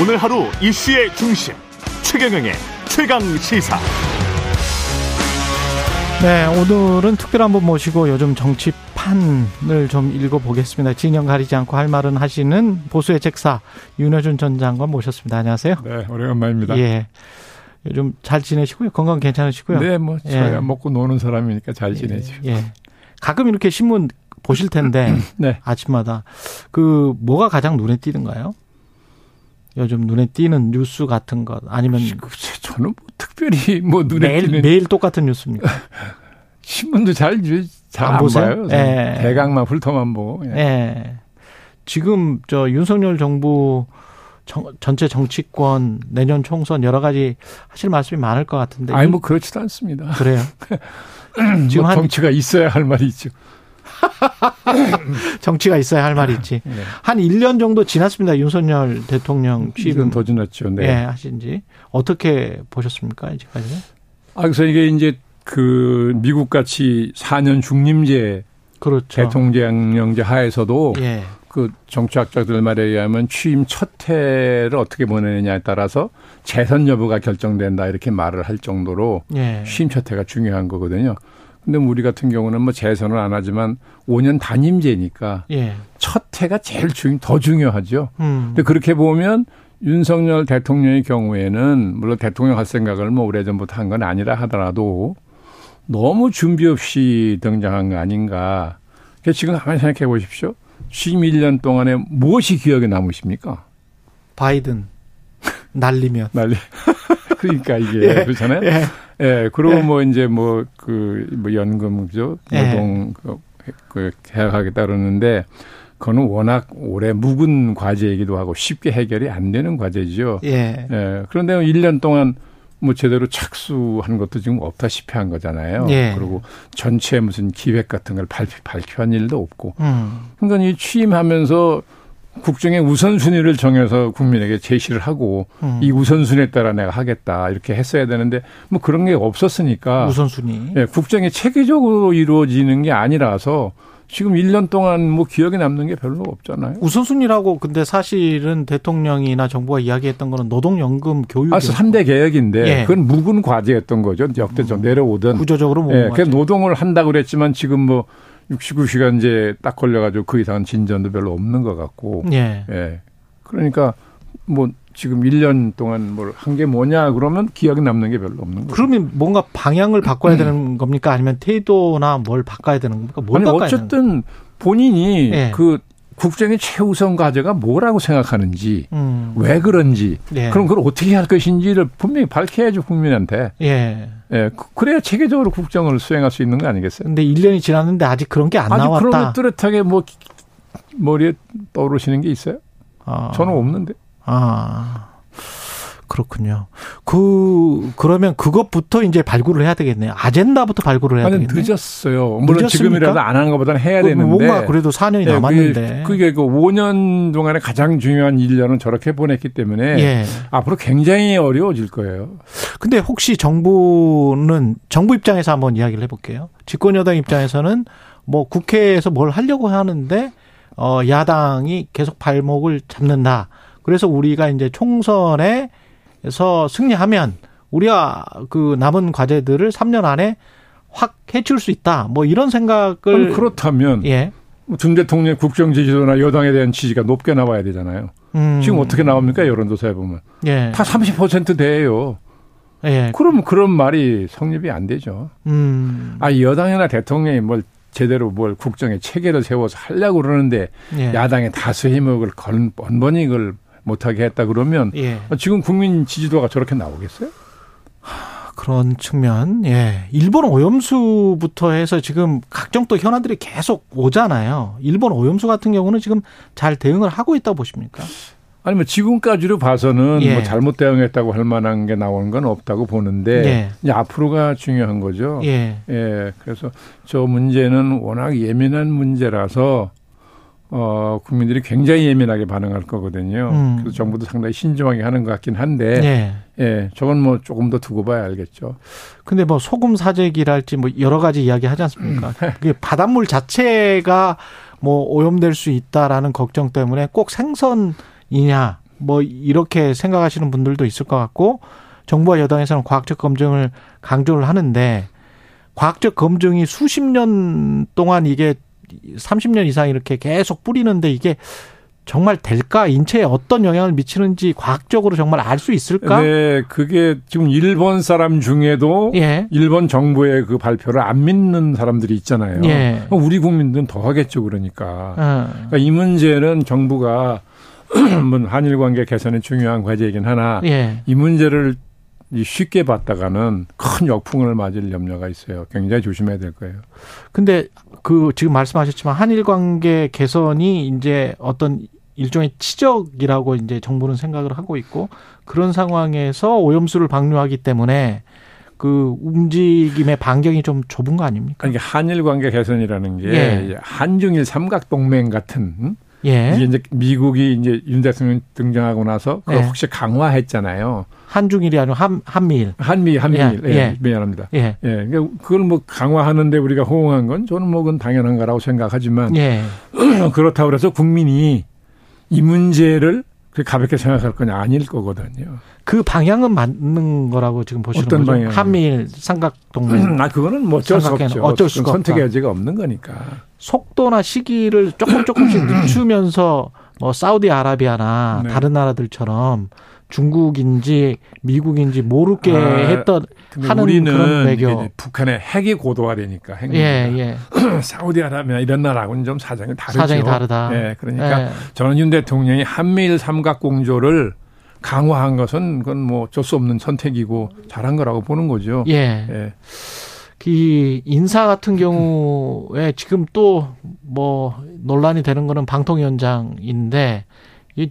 오늘 하루 이슈의 중심 최경영의 최강 시사. 네, 오늘은 특별 한 분 모시고 요즘 정치판을 좀 읽어보겠습니다. 진영 가리지 않고 할 말은 하시는 보수의 책사 윤여준 전 장관 모셨습니다. 안녕하세요. 네, 오래간만입니다. 예. 요즘 잘 지내시고요. 건강 괜찮으시고요. 네, 뭐 저야 예. 먹고 노는 사람이니까 잘 지내죠. 예. 예. 가끔 이렇게 신문 보실 텐데 네. 아침마다 그 뭐가 가장 눈에 띄는가요? 요즘 눈에 띄는 뉴스 같은 것 아니면 저는 뭐 특별히 뭐 눈에 매일, 띄는 매일 똑같은 뉴스입니까? 신문도 잘 잘안 보세요? 예. 대강만 훑어만 보고. 예. 예. 지금 저 윤석열 정부 정, 전체 정치권 내년 총선 여러 가지 하실 말씀이 많을 것 같은데. 아니 뭐 그렇지도 않습니다. 그래요. 지금 뭐 정치가 있어야 할 말이 있죠. 정치가 있어야 할 말이 있지. 네. 한 1년 정도 지났습니다. 윤석열 대통령 취임. 더 지났죠. 네. 예, 하신지. 어떻게 보셨습니까? 이제까지? 아, 그래서 이게 이제 그 미국 같이 4년 중림제 그렇죠. 대통령제 하에서도 예. 그 정치학자들 말에 의하면 취임 첫 해를 어떻게 보내느냐에 따라서 재선 여부가 결정된다 이렇게 말을 할 정도로 예. 취임 첫 해가 중요한 거거든요. 근데 우리 같은 경우는 뭐 재선을 안 하지만 5년 단임제니까 예. 첫 해가 제일 중, 더 중요하죠. 음. 근데 그렇게 보면 윤석열 대통령의 경우에는 물론 대통령 할 생각을 뭐 오래전부터 한 건 아니라 하더라도 너무 준비 없이 등장한 거 아닌가. 그러니까 지금 한번 생각해 보십시오. 11년 동안에 무엇이 기억에 남으십니까? 바이든 날리면 날리. 그러니까 이게 예. 그렇잖아요. 예. 예. 그리고 예. 뭐 이제 뭐 그뭐 그 연금 그죠 예. 노동 그, 그 계약하겠다 그러는데 그거는 워낙 오래 묵은 과제이기도 하고 쉽게 해결이 안 되는 과제죠. 예. 예. 그런데 1년 동안 뭐 제대로 착수한 것도 지금 없다시피 한 거잖아요. 예. 그리고 전체 무슨 기획 같은 걸 발표, 발표한 일도 없고. 음. 그러니까 이 취임하면서 국정의 우선순위를 정해서 국민에게 제시를 하고 음. 이 우선순위에 따라 내가 하겠다 이렇게 했어야 되는데 뭐 그런 게 없었으니까 우선순위. 예, 국정이 체계적으로 이루어지는 게 아니라서 지금 1년 동안 뭐 기억에 남는 게 별로 없잖아요. 우선순위라고 근데 사실은 대통령이나 정부가 이야기했던 거는 노동연금 교육. 아, 3대 개혁인데 예. 그건 묵은 과제였던 거죠. 역대 좀 음. 내려오던. 구조적으로 묵은 예, 과제. 노동을 한다고 그랬지만 지금 뭐 69시간제 딱 걸려가지고 그 이상은 진전도 별로 없는 것 같고. 예. 예. 그러니까 뭐 지금 1년 동안 뭘 한 게 뭐냐 그러면 기억에 남는 게 별로 없는 거죠. 그러면 뭔가 방향을 바꿔야 되는 겁니까? 아니면 태도나 뭘 바꿔야 되는 겁니까? 뭘 아니 어쨌든 본인이 예. 그 국정의 최우선 과제가 뭐라고 생각하는지 음. 왜 그런지 예. 그럼 그걸 어떻게 할 것인지를 분명히 밝혀야죠 국민한테. 예. 예. 그, 그래야 체계적으로 국정을 수행할 수 있는 거 아니겠어요? 근데 1년이 지났는데 아직 그런 게 안 나왔다. 아직 그런 게 뚜렷하게 뭐 머리에 떠오르시는 게 있어요? 아. 저는 없는데. 아. 그렇군요. 그 그러면 그것부터 이제 발굴을 해야 되겠네요. 아젠다부터 발굴을 해야 되겠네요. 늦었어요. 물론 늦었습니까? 지금이라도 안 하는 것보다는 해야 그 되는데 뭔가 그래도 4년이 네, 남았는데 그게, 그게 그 5년 동안에 가장 중요한 1년은 저렇게 보냈기 때문에 예. 앞으로 굉장히 어려워질 거예요. 근데 혹시 정부는 정부 입장에서 한번 이야기를 해볼게요. 집권 여당 입장에서는 뭐 국회에서 뭘 하려고 하는데 어 야당이 계속 발목을 잡는다. 그래서 우리가 이제 총선에 서 승리하면 우리가 그 남은 과제들을 3년 안에 확 해칠 수 있다. 뭐 이런 생각을 그렇다면 예. 준 대통령 국정 지지도나 여당에 대한 지지가 높게 나와야 되잖아요. 음. 지금 어떻게 나옵니까 여론조사에 보면 예. 다30% 돼요. 예. 그럼 그런 말이 성립이 안 되죠. 음. 아 여당이나 대통령이 뭘 제대로 뭘 국정의 체계를 세워서 하려고 그러는데 예. 야당의 다수 힘을 건 번번이 그걸 못하게 했다 그러면 예. 지금 국민 지지도가 저렇게 나오겠어요? 그런 측면, 예. 일본 오염수부터 해서 지금 각종 또 현안들이 계속 오잖아요. 일본 오염수 같은 경우는 지금 잘 대응을 하고 있다고 보십니까? 아니, 뭐 지금까지로 봐서는 예. 뭐 잘못 대응했다고 할 만한 게 나오는 건 없다고 보는데 예. 이제 앞으로가 중요한 거죠. 예. 예. 그래서 저 문제는 워낙 예민한 문제라서 어, 국민들이 굉장히 예민하게 반응할 거거든요. 음. 그래서 정부도 상당히 신중하게 하는 것 같긴 한데, 네. 예, 저건 뭐 조금 더 두고 봐야 알겠죠. 근데 뭐 소금 사재기랄지 뭐 여러 가지 이야기 하지 않습니까? 음. 그게 바닷물 자체가 뭐 오염될 수 있다라는 걱정 때문에 꼭 생선이냐, 뭐 이렇게 생각하시는 분들도 있을 것 같고, 정부와 여당에서는 과학적 검증을 강조를 하는데, 과학적 검증이 수십 년 동안 이게 30년 이상 이렇게 계속 뿌리는데 이게 정말 될까? 인체에 어떤 영향을 미치는지 과학적으로 정말 알 수 있을까? 네, 그게 지금 일본 사람 중에도 예. 일본 정부의 그 발표를 안 믿는 사람들이 있잖아요. 예. 우리 국민들은 더 하겠죠, 그러니까. 어. 그러니까 이 문제는 정부가 한일 관계 개선이 중요한 과제이긴 하나 예. 이 문제를 쉽게 봤다가는 큰 역풍을 맞을 염려가 있어요. 굉장히 조심해야 될 거예요. 근데 그 지금 말씀하셨지만 한일 관계 개선이 이제 어떤 일종의 치적이라고 이제 정부는 생각을 하고 있고 그런 상황에서 오염수를 방류하기 때문에 그 움직임의 반경이 좀 좁은 거 아닙니까? 그러니까 한일 관계 개선이라는 게 예. 한중일 삼각 동맹 같은 예. 이게 이제 미국이 이제 윤 대통령 등장하고 나서 그걸 예. 혹시 강화했잖아요. 한중일이 아니고 한 한미일. 한미 한미일. 예. 예. 미안합니다. 예. 예. 그러니까 그걸 뭐 강화하는데 우리가 호응한 건 저는 뭐 그건 당연한 거라고 생각하지만 예. 그렇다고 해서 국민이 이 문제를 가볍게 생각할 건 아닐 거거든요. 그 방향은 맞는 거라고 지금 보시는 어떤 거죠? 방향? 한미일 삼각동맹. 아 그거는 뭐 어쩔 수 없죠. 어쩔 수가 선택의 여지가 없는 거니까. 속도나 시기를 조금 조금씩 늦추면서 뭐 사우디아라비아나 네. 다른 나라들처럼 중국인지 미국인지 모르게 아, 했던 하는 우리는 그런 외교. 북한의 핵이 고도화되니까 핵 예, 예. 사우디아라비아 이런 나라하고는 좀 사정이 다르죠. 사정이 다르다. 예, 그러니까 예. 저는 윤 대통령이 한미일 삼각 공조를 강화한 것은 그건 뭐 어쩔 수 없는 선택이고 잘한 거라고 보는 거죠. 예. 예. 이 인사 같은 경우에 지금 또 뭐 논란이 되는 거는 방통위원장인데 이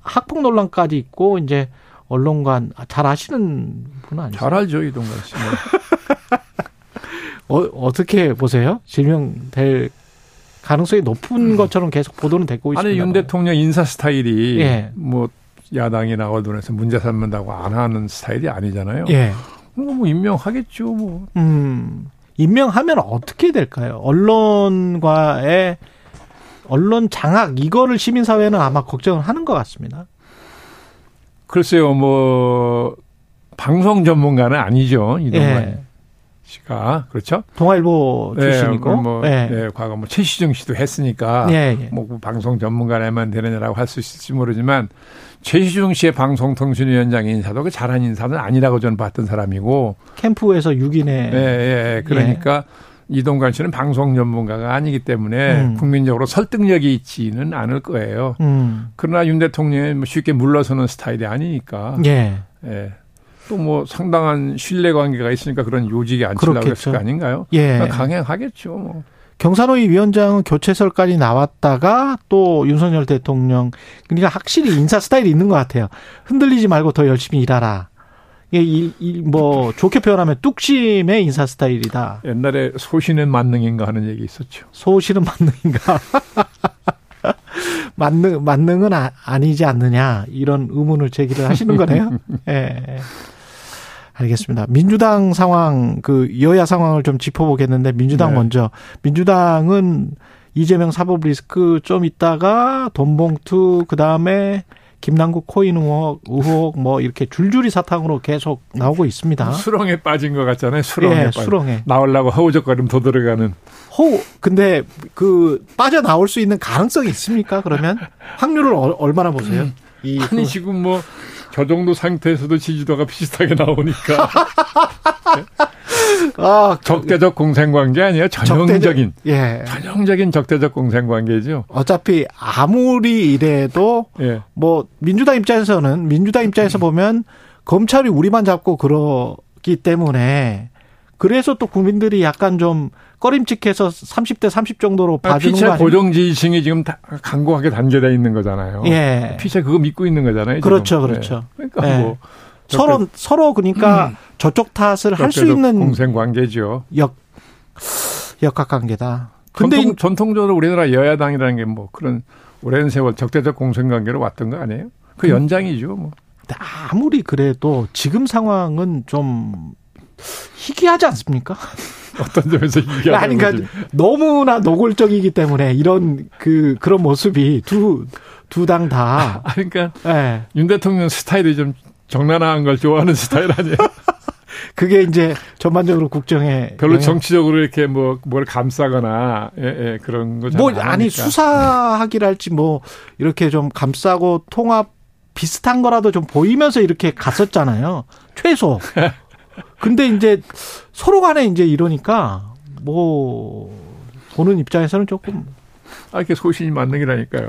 학폭 논란까지 있고 이제 언론관 잘 아시는 분 아니세요? 잘 알죠 이동관 씨. 어, 어떻게 보세요? 질명될 가능성이 높은 음. 것처럼 계속 보도는 되고 있습니다. 아니 윤 대통령 인사 스타일이 예. 뭐 야당이나 언론에서 문제 삼는다고 안 하는 스타일이 아니잖아요. 예. 뭐, 뭐 임명하겠죠. 뭐. 음. 임명하면 어떻게 될까요? 언론과의 언론 장악 이거를 시민사회는 아마 걱정을 하는 것 같습니다. 글쎄요, 뭐 방송 전문가는 아니죠 이동관 예. 씨가 그렇죠? 동아일보 출신이고, 네, 뭐, 예. 네, 과거 뭐 최시중 씨도 했으니까 예, 예. 뭐 방송 전문가라면 되느냐라고 할 수 있을지 모르지만 최시중 씨의 방송통신위원장 인사도 그 잘한 인사는 아니라고 저는 봤던 사람이고 캠프에서 6인의 예, 예, 그러니까. 이동관 씨는 방송 전문가가 아니기 때문에 음. 국민적으로 설득력이 있지는 않을 거예요. 음. 그러나 윤 대통령이 뭐 쉽게 물러서는 스타일이 아니니까. 예. 예. 또 뭐 상당한 신뢰 관계가 있으니까 그런 요직이 앉히려고 했을 거 아닌가요? 예. 강행하겠죠. 뭐. 경산호위 위원장은 교체설까지 나왔다가 또 윤석열 대통령 그러니까 확실히 인사 스타일이 있는 것 같아요. 흔들리지 말고 더 열심히 일하라. 이, 이, 뭐, 좋게 표현하면 뚝심의 인사 스타일이다. 옛날에 소신은 만능인가 하는 얘기 있었죠. 소신은 만능인가? 만능, 만능은 아, 니지 않느냐. 이런 의문을 제기를 하시는 거네요. 예. 네. 알겠습니다. 민주당 상황, 그, 여야 상황을 좀 짚어보겠는데, 민주당 네. 먼저. 민주당은 이재명 사법 리스크 좀 있다가 돈봉투, 그 다음에 김남국 코인 의혹, 의혹 뭐 이렇게 줄줄이 사탕으로 계속 나오고 있습니다. 수렁에 빠진 것 같잖아요. 수렁에. 예, 수렁에. 나오려고 허우적거리면 더 들어가는. 호 근데 그 빠져 나올 수 있는 가능성이 있습니까? 그러면 확률을 얼마나 보세요? 이 아니 그... 지금 뭐 저 정도 상태에서도 지지도가 비슷하게 나오니까. 아, 적대적 공생관계 아니에요? 전형적인. 적대적, 예. 전형적인 적대적 공생관계죠. 어차피 아무리 이래도 예. 뭐 민주당 입장에서는 민주당 입장에서 보면 검찰이 우리만 잡고 그러기 때문에 그래서 또 국민들이 약간 좀 꺼림칙해서 30대 30 정도로 아, 봐주는 피체 고정 지지층이 지금 다 강고하게 단계돼 있는 거잖아요. 예. 피체 그거 믿고 있는 거잖아요. 그렇죠, 지금. 그렇죠. 네. 그러니까 예. 뭐 서로 서로 그러니까 음. 저쪽 탓을 할 수 있는 공생 관계죠. 역 역학 관계다. 근데 전통, 전통적으로 우리나라 여야당이라는 게 뭐 그런 오랜 세월 적대적 공생 관계로 왔던 거 아니에요? 그 음. 연장이죠, 뭐. 아무리 그래도 지금 상황은 좀 희귀하지 않습니까? 어떤 점에서 희귀하다 아니, 그러니까 너무나 노골적이기 때문에 이런 그 그런 모습이 두 두 당 다. 아, 그러니까 네. 윤 대통령 스타일이 좀 정난한 걸 좋아하는 스타일 아니에요? 그게 이제 전반적으로 국정에 별로 정치적으로 이렇게 뭐 뭘 감싸거나 예, 예, 그런 거뭐 아니 수사하기랄지 뭐 이렇게 좀 감싸고 통합 비슷한 거라도 좀 보이면서 이렇게 갔었잖아요. 최소. 근데 이제 서로 간에 이제 이러니까 뭐 보는 입장에서는 조금 아 이렇게 소신이 만능이라니까요.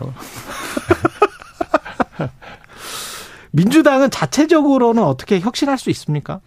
민주당은 자체적으로는 어떻게 혁신할 수 있습니까?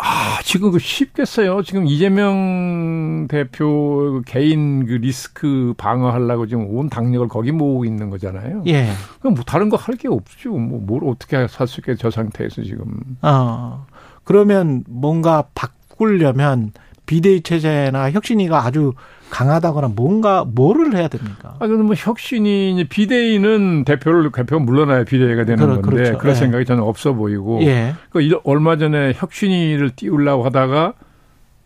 아, 지금 그 쉽겠어요. 지금 이재명 대표 그 개인 그 리스크 방어하려고 지금 온 당력을 거기 모으고 있는 거잖아요. 예. 그럼 뭐 다른 거 할 게 없죠. 뭐 뭘 어떻게 할 수 있게 저 상태에서 지금. 어. 그러면 뭔가 바꾸려면 비대위 체제나 혁신위가 아주 강하다거나 뭔가 뭐를 해야 됩니까? 아, 그럼 뭐 혁신이 비대위는 대표를 대표가 물러나야 비대위가 되는 그러, 건데 그렇죠. 그런 예. 생각이 저는 없어 보이고. 예. 그 얼마 전에 혁신위를 띄우려고 하다가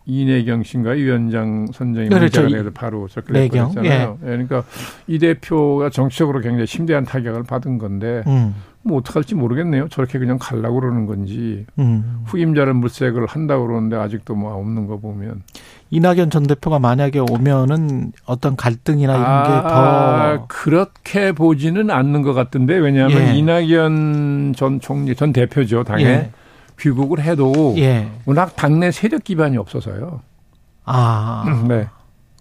이내경 씨인가 위원장 선정이 그렇죠. 문제가 돼서 바로 접근했잖아요. 예. 예. 그러니까 이 대표가 정치적으로 굉장히 심대한 타격을 받은 건데 음. 뭐 어떡할지 모르겠네요. 저렇게 그냥 갈라고 그러는 건지 음. 후임자를 물색을 한다고 그러는데 아직도 뭐 없는 거 보면 이낙연 전 대표가 만약에 오면은 어떤 갈등이나 이런 아, 게더 그렇게 보지는 않는 것 같은데 왜냐하면 예. 이낙연 전 총리 전 대표죠 당에 예. 귀국을 해도 예. 워낙 당내 세력 기반이 없어서요. 아, 네.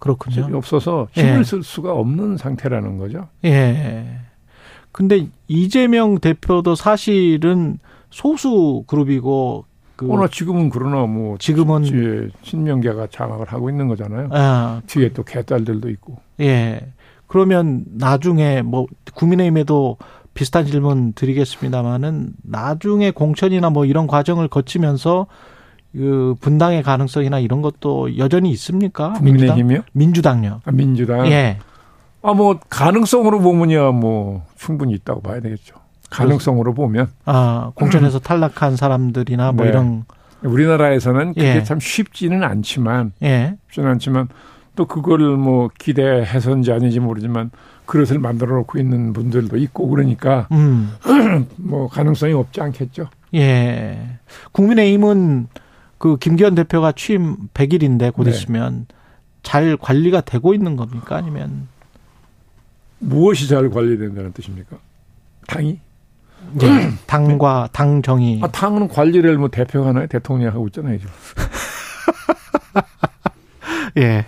그렇군요. 없어서 힘을 예. 쓸 수가 없는 상태라는 거죠. 예. 근데 이재명 대표도 사실은 소수 그룹이고 그 어, 나 지금은 그러나 뭐 지금은 예, 친명계가 장악을 하고 있는 거잖아요. 아, 뒤에 또 개딸들도 있고. 예. 그러면 나중에 뭐 국민의힘에도 비슷한 질문 드리겠습니다만은 나중에 공천이나 뭐 이런 과정을 거치면서 그 분당의 가능성이나 이런 것도 여전히 있습니까? 국민의힘이요? 민주당. 요 아, 민주당. 예. 아, 뭐 가능성으로 보면야 뭐 충분히 있다고 봐야 되겠죠. 가능성으로 보면. 아, 공천에서 탈락한 사람들이나 뭐 네. 이런. 우리나라에서는 그게 예. 참 쉽지는 않지만. 예. 쉽지는 않지만 또 그거를 뭐 기대해서인지 아닌지 모르지만 그릇을 만들어 놓고 있는 분들도 있고 그러니까 음. 뭐 가능성이 없지 않겠죠. 예. 국민의힘은 그 김기현 대표가 취임 100일인데 곧 네. 있으면 잘 관리가 되고 있는 겁니까? 아니면 무엇이 잘 관리된다는 뜻입니까? 당이? 네. 당과 당 정의. 아, 당은 관리를 뭐 대표가 하나요? 대통령이 하고 있잖아요, 지금. 예.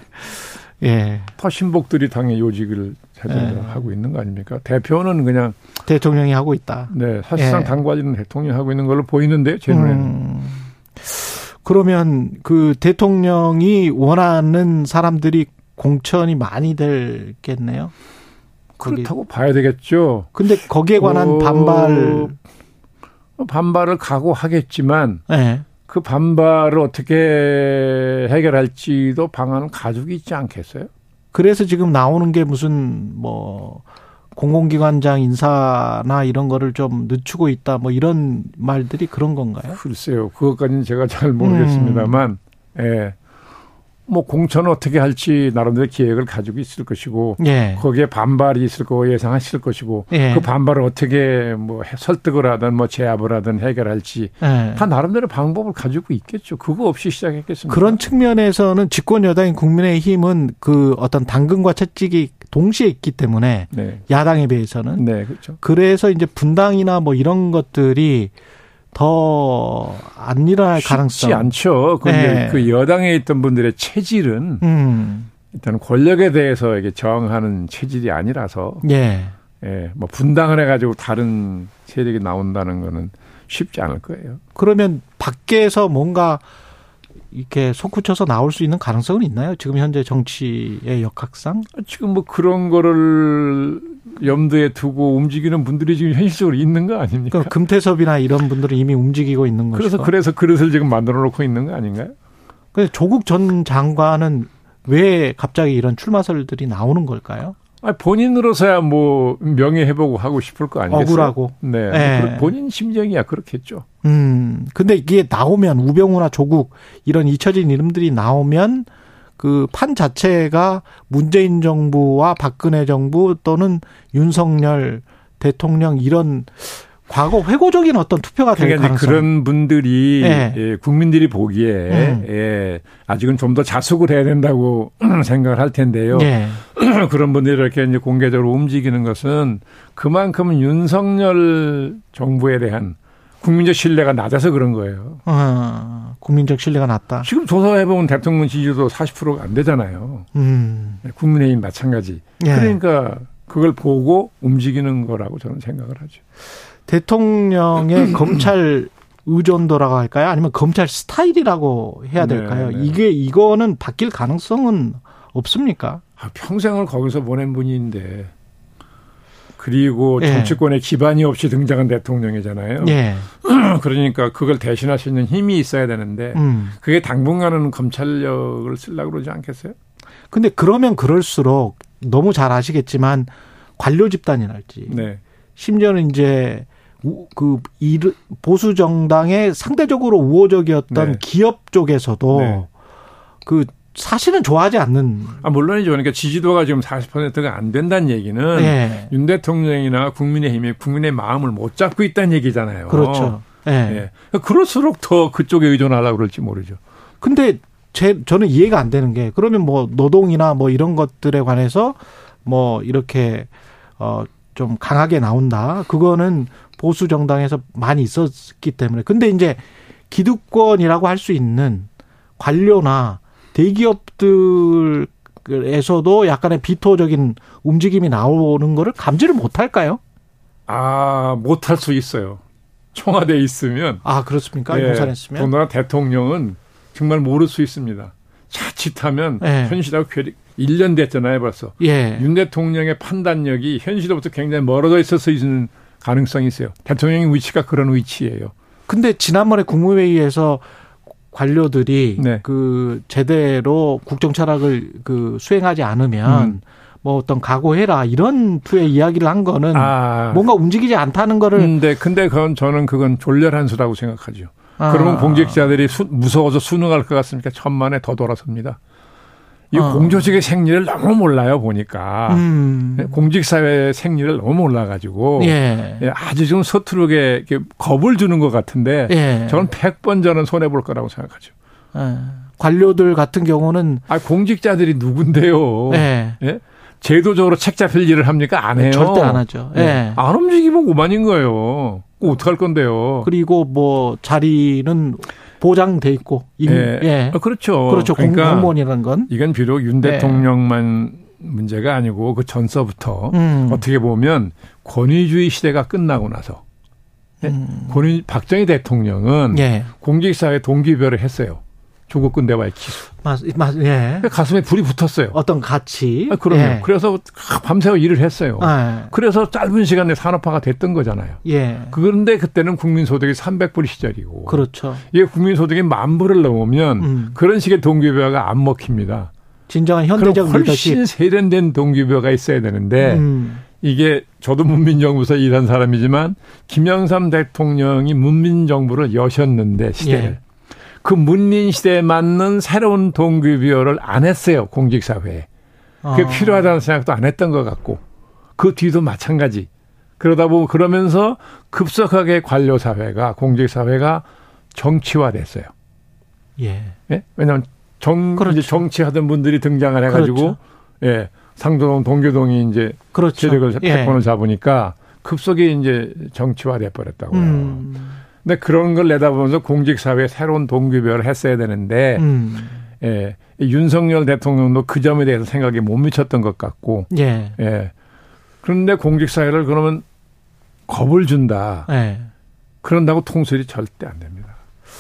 예. 더 신복들이 당의 요직을 예. 하고 있는 거 아닙니까? 대표는 그냥 대통령이 하고 있다. 네, 사실상 예. 당 관리는 대통령이 하고 있는 걸로 보이는데 제 눈에는. 음. 그러면 그 대통령이 원하는 사람들이 공천이 많이 될겠네요. 그렇다고 봐야 되겠죠. 근데 거기에 관한 어, 반발 반발을 각오하겠지만 네. 그 반발을 어떻게 해결할지도 방안은 가지고 있지 않겠어요? 그래서 지금 나오는 게 무슨 뭐 공공기관장 인사나 이런 거를 좀 늦추고 있다 뭐 이런 말들이 그런 건가요? 글쎄요. 그것까지는 제가 잘 모르겠습니다만 음. 예. 뭐 공천을 어떻게 할지 나름대로 계획을 가지고 있을 것이고 예. 거기에 반발이 있을 거 예상하실 것이고 예. 그 반발을 어떻게 뭐 설득을 하든 뭐 제압을 하든 해결할지 예. 다 나름대로 방법을 가지고 있겠죠. 그거 없이 시작했겠습니까? 그런 측면에서는 집권 여당인 국민의힘은 그 어떤 당근과 채찍이 동시에 있기 때문에 네. 야당에 비해서는 네, 그렇죠. 그래서 이제 분당이나 뭐 이런 것들이 더안 일어날 가능성. 쉽지 않죠. 근데 네. 그 여당에 있던 분들의 체질은 음. 일단 권력에 대해서 이게 저항하는 체질이 아니라서 예. 예, 뭐 분당을 해가지고 다른 세력이 나온다는 거는 쉽지 않을 거예요. 그러면 밖에서 뭔가 이렇게 솟구쳐서 나올 수 있는 가능성은 있나요? 지금 현재 정치의 역학상? 지금 뭐 그런 거를 염두에 두고 움직이는 분들이 지금 현실적으로 있는 거 아닙니까? 그럼 금태섭이나 이런 분들은 이미 움직이고 있는 거죠. 그래서 그래서 그릇을 지금 만들어 놓고 있는 거 아닌가요? 근데 조국 전 장관은 왜 갑자기 이런 출마설들이 나오는 걸까요? 아 본인으로서야 뭐 명예 회복 하고 싶을 거 아니겠어요? 억울하고. 네. 네. 본인 심정이야 그렇겠죠. 음. 근데 이게 나오면 우병우나 조국 이런 잊혀진 이름들이 나오면 그 판 자체가 문재인 정부와 박근혜 정부 또는 윤석열 대통령 이런 과거 회고적인 어떤 투표가 될 그러니까 가능성. 그런 분들이 네. 예, 국민들이 보기에 음. 예, 아직은 좀 더 자숙을 해야 된다고 생각을 할 텐데요. 네. 그런 분들이 이렇게 이제 공개적으로 움직이는 것은 그만큼 윤석열 정부에 대한 국민적 신뢰가 낮아서 그런 거예요. 아, 국민적 신뢰가 낮다. 지금 조사해보면 대통령 지지도 40%가 안 되잖아요. 음. 네, 국민의힘 마찬가지. 예. 그러니까 그걸 보고 움직이는 거라고 저는 생각을 하죠. 대통령의 검찰 의존도라고 할까요? 아니면 검찰 스타일이라고 해야 네, 될까요? 네, 네. 이게 이거는 바뀔 가능성은 없습니까? 아, 평생을 거기서 보낸 분인데 그리고 예. 정치권에 기반이 없이 등장한 대통령이잖아요. 예. 그러니까 그걸 대신할 수 있는 힘이 있어야 되는데 음. 그게 당분간은 검찰력을 쓰려고 그러지 않겠어요? 근데 그러면 그럴수록 너무 잘 아시겠지만 관료 집단이랄지 네. 심지어는 이제 그 보수 정당의 상대적으로 우호적이었던 네. 기업 쪽에서도 네. 그 사실은 좋아하지 않는. 아, 물론이죠. 그러니까 지지도가 지금 40%가 안 된다는 얘기는 네. 윤 대통령이나 국민의힘이 국민의 마음을 못 잡고 있다는 얘기잖아요. 그렇죠. 네. 네. 그럴수록 더 그쪽에 의존하려고 그럴지 모르죠. 근데 제, 저는 이해가 안 되는 게 그러면 뭐 노동이나 뭐 이런 것들에 관해서 뭐 이렇게 어, 좀 강하게 나온다. 그거는 보수 정당에서 많이 있었기 때문에. 근데 이제 기득권이라고 할 수 있는 관료나 대기업들에서도 약간의 비토적인 움직임이 나오는 거를 감지를 못 할까요? 아, 못할 수 있어요. 청와대에 있으면. 아, 그렇습니까? 예, 용산했으면. 더구나 대통령은 정말 모를 수 있습니다. 자칫하면 예. 현실하고 괴리, 1년 됐잖아요, 벌써. 예. 윤 대통령의 판단력이 현실로부터 굉장히 멀어져 있어서 있는 가능성이 있어요. 대통령의 위치가 그런 위치예요. 근데 지난번에 국무회의에서 관료들이 네. 그 제대로 국정 철학을 그 수행하지 않으면 음. 뭐 어떤 각오해라 이런 투의 이야기를 한 거는 아. 뭔가 움직이지 않다는 거를 근데 근데 그건 저는 그건 졸렬한 수라고 생각하죠. 아. 그러면 공직자들이 수, 무서워서 수능할 것 같습니까? 천만에 더 돌아섭니다. 이 어. 공조직의 생리를 너무 몰라요 보니까 음. 예, 공직 사회의 생리를 너무 몰라가지고 예. 예, 아주 좀 서투르게 겁을 주는 것 같은데 예. 저는 100번 저는 손해 볼 거라고 생각하죠. 예. 관료들 같은 경우는 아 공직자들이 누군데요? 예. 예? 제도적으로 책 잡힐 일을 합니까? 안 해요. 절대 안 하죠. 예. 안 움직이면 오만인 거예요. 어떡할 건데요? 그리고 뭐 자리는 보장돼 있고 임, 예. 예. 어, 그렇죠. 그렇죠. 그러니까 공무원이라는 건 이건 비록 윤 예. 대통령만 예. 문제가 아니고 그 전서부터 음. 어떻게 보면 권위주의 시대가 끝나고 나서 예? 음. 권위 박정희 대통령은 예. 공직사회 동기별을 했어요. 중국 군대와의 기수. 맞, 맞, 예. 가슴에 불이 붙었어요. 어떤 가치. 아, 그럼요. 예. 그래서 밤새워 일을 했어요. 예. 그래서 짧은 시간에 산업화가 됐던 거잖아요. 예. 그런데 그때는 국민소득이 300불 시절이고. 그렇죠. 이게 국민소득이 만 불을 넘으면 음. 그런 식의 동기부여가 안 먹힙니다. 진정한 현대적 훨씬 리더십. 세련된 동기부여가 있어야 되는데 음. 이게 저도 문민정부에서 일한 사람이지만 김영삼 대통령이 문민정부를 여셨는데 시대를. 예. 그 문민 시대에 맞는 새로운 동기 부여를 안 했어요 공직 사회에. 그게 아. 필요하다는 생각도 안 했던 것 같고 그 뒤도 마찬가지. 그러다 보면 그러면서 급속하게 관료 사회가 공직 사회가 정치화됐어요. 예. 예? 왜냐하면 정 그렇죠. 이제 정치하던 분들이 등장을 해가지고 그렇죠. 예 상도동 동교동이 이제 그렇죠. 세력을 예. 패권을 잡으니까 급속히 이제 정치화돼 버렸다고요. 음. 근데 그런 걸 내다보면서 공직사회에 새로운 동기부여를 했어야 되는데, 음. 예, 윤석열 대통령도 그 점에 대해서 생각이 못 미쳤던 것 같고, 예. 예. 그런데 공직사회를 그러면 겁을 준다. 예. 그런다고 통솔이 절대 안 됩니다.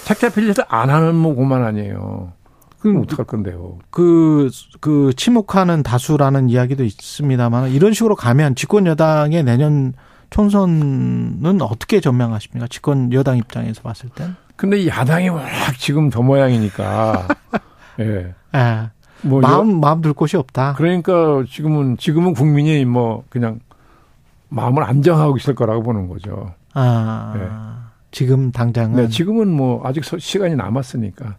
책자 필리를 안 하는 뭐 그만 아니에요. 그럼 어떡할 건데요? 그, 그, 침묵하는 다수라는 이야기도 있습니다만, 이런 식으로 가면 집권 여당의 내년 총선은 어떻게 전망하십니까? 집권 여당 입장에서 봤을 땐? 근데 야당이 워낙 지금 저 모양이니까. 예. 예. 뭐 마음 마음 둘 곳이 없다. 그러니까 지금은 지금은 국민이 뭐 그냥 마음을 안정하고 있을 거라고 보는 거죠. 아. 예. 지금 당장은 네, 지금은 뭐 아직 시간이 남았으니까.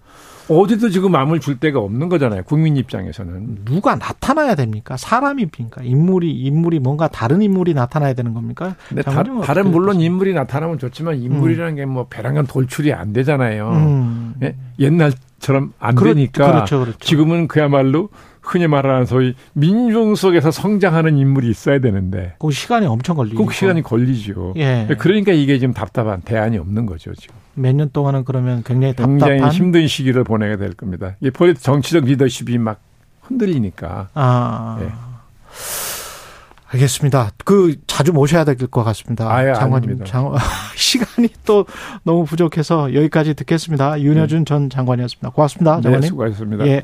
어디도 지금 마음을 줄 데가 없는 거잖아요. 국민 입장에서는. 누가 나타나야 됩니까? 사람입니까? 인물이, 인물이 뭔가 다른 인물이 나타나야 되는 겁니까? 근데 다, 른 물론 인물이 나타나면 좋지만 인물이라는 음. 게뭐 배랑간 돌출이 안 되잖아요. 음. 예? 옛날처럼 안 그렇, 되니까. 그렇죠, 그렇죠. 지금은 그야말로 흔히 말하는 소위 민중 속에서 성장하는 인물이 있어야 되는데. 그 시간이 엄청 걸리죠. 그 시간이 걸리죠. 예. 그러니까 이게 지금 답답한 대안이 없는 거죠, 지금. 몇 년 동안은 그러면 굉장히 답답한. 굉장히 힘든 시기를 보내게 될 겁니다. 이 정치적 리더십이 막 흔들리니까. 아. 예. 알겠습니다. 그 자주 모셔야 될 것 같습니다. 아, 예, 장관님. 장 시간이 또 너무 부족해서 여기까지 듣겠습니다. 윤여준 네. 전 장관이었습니다. 고맙습니다. 네, 장관님. 네, 수고하셨습니다. 예.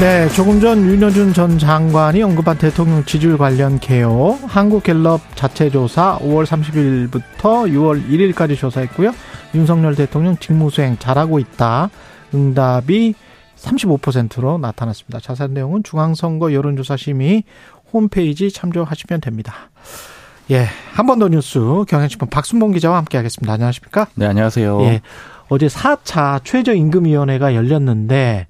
네, 조금 전 윤여준 전 장관이 언급한 대통령 지지율 관련 개요. 한국갤럽 자체 조사 5월 30일부터 6월 1일까지 조사했고요. 윤석열 대통령 직무수행 잘하고 있다. 응답이 35%로 나타났습니다. 자세한 내용은 중앙선거 여론조사심의 홈페이지 참조하시면 됩니다. 예, 한 번 더 뉴스 경향신문 박순봉 기자와 함께하겠습니다. 안녕하십니까? 네, 안녕하세요. 예, 어제 4차 최저임금위원회가 열렸는데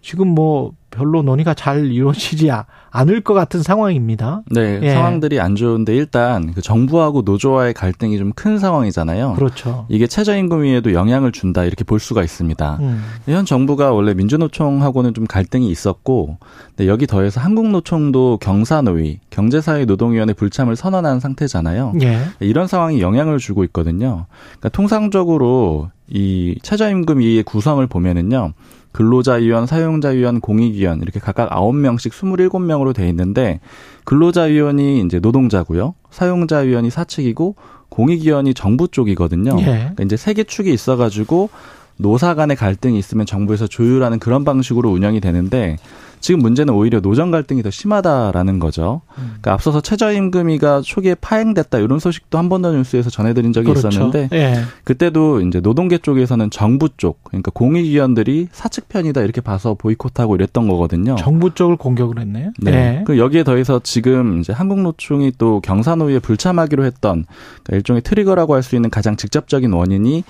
지금 뭐 별로 논의가 잘 이루어지지 않을 것 같은 상황입니다. 네, 예. 상황들이 안 좋은데 일단 그 정부하고 노조와의 갈등이 좀 큰 상황이잖아요. 그렇죠. 이게 최저임금 위에도 영향을 준다 이렇게 볼 수가 있습니다. 음. 현 정부가 원래 민주노총하고는 좀 갈등이 있었고, 네, 여기 더해서 한국노총도 경사노위, 경제사회노동위원회 불참을 선언한 상태잖아요. 예. 이런 상황이 영향을 주고 있거든요. 그러니까 통상적으로 이 최저임금 위의 구성을 보면은요. 근로자위원, 사용자위원, 공익위원 이렇게 각각 9명씩 27명으로 돼 있는데 근로자위원이 이제 노동자고요. 사용자위원이 사측이고 공익위원이 정부 쪽이거든요. 예. 그러니까 이제 세 개 축이 있어 가지고 노사 간의 갈등이 있으면 정부에서 조율하는 그런 방식으로 운영이 되는데 지금 문제는 오히려 노정 갈등이 더 심하다라는 거죠. 음. 그러니까 앞서서 최저임금이가 초기에 파행됐다 이런 소식도 한 번 더 뉴스에서 전해드린 적이 그렇죠. 있었는데 예. 그때도 이제 노동계 쪽에서는 정부 쪽 그러니까 공익위원들이 사측 편이다 이렇게 봐서 보이콧하고 이랬던 거거든요. 정부 쪽을 공격을 했네요. 네. 예. 그 여기에 더해서 지금 이제 한국노총이 또 경사노위에 불참하기로 했던 그러니까 일종의 트리거라고 할 수 있는 가장 직접적인 원인이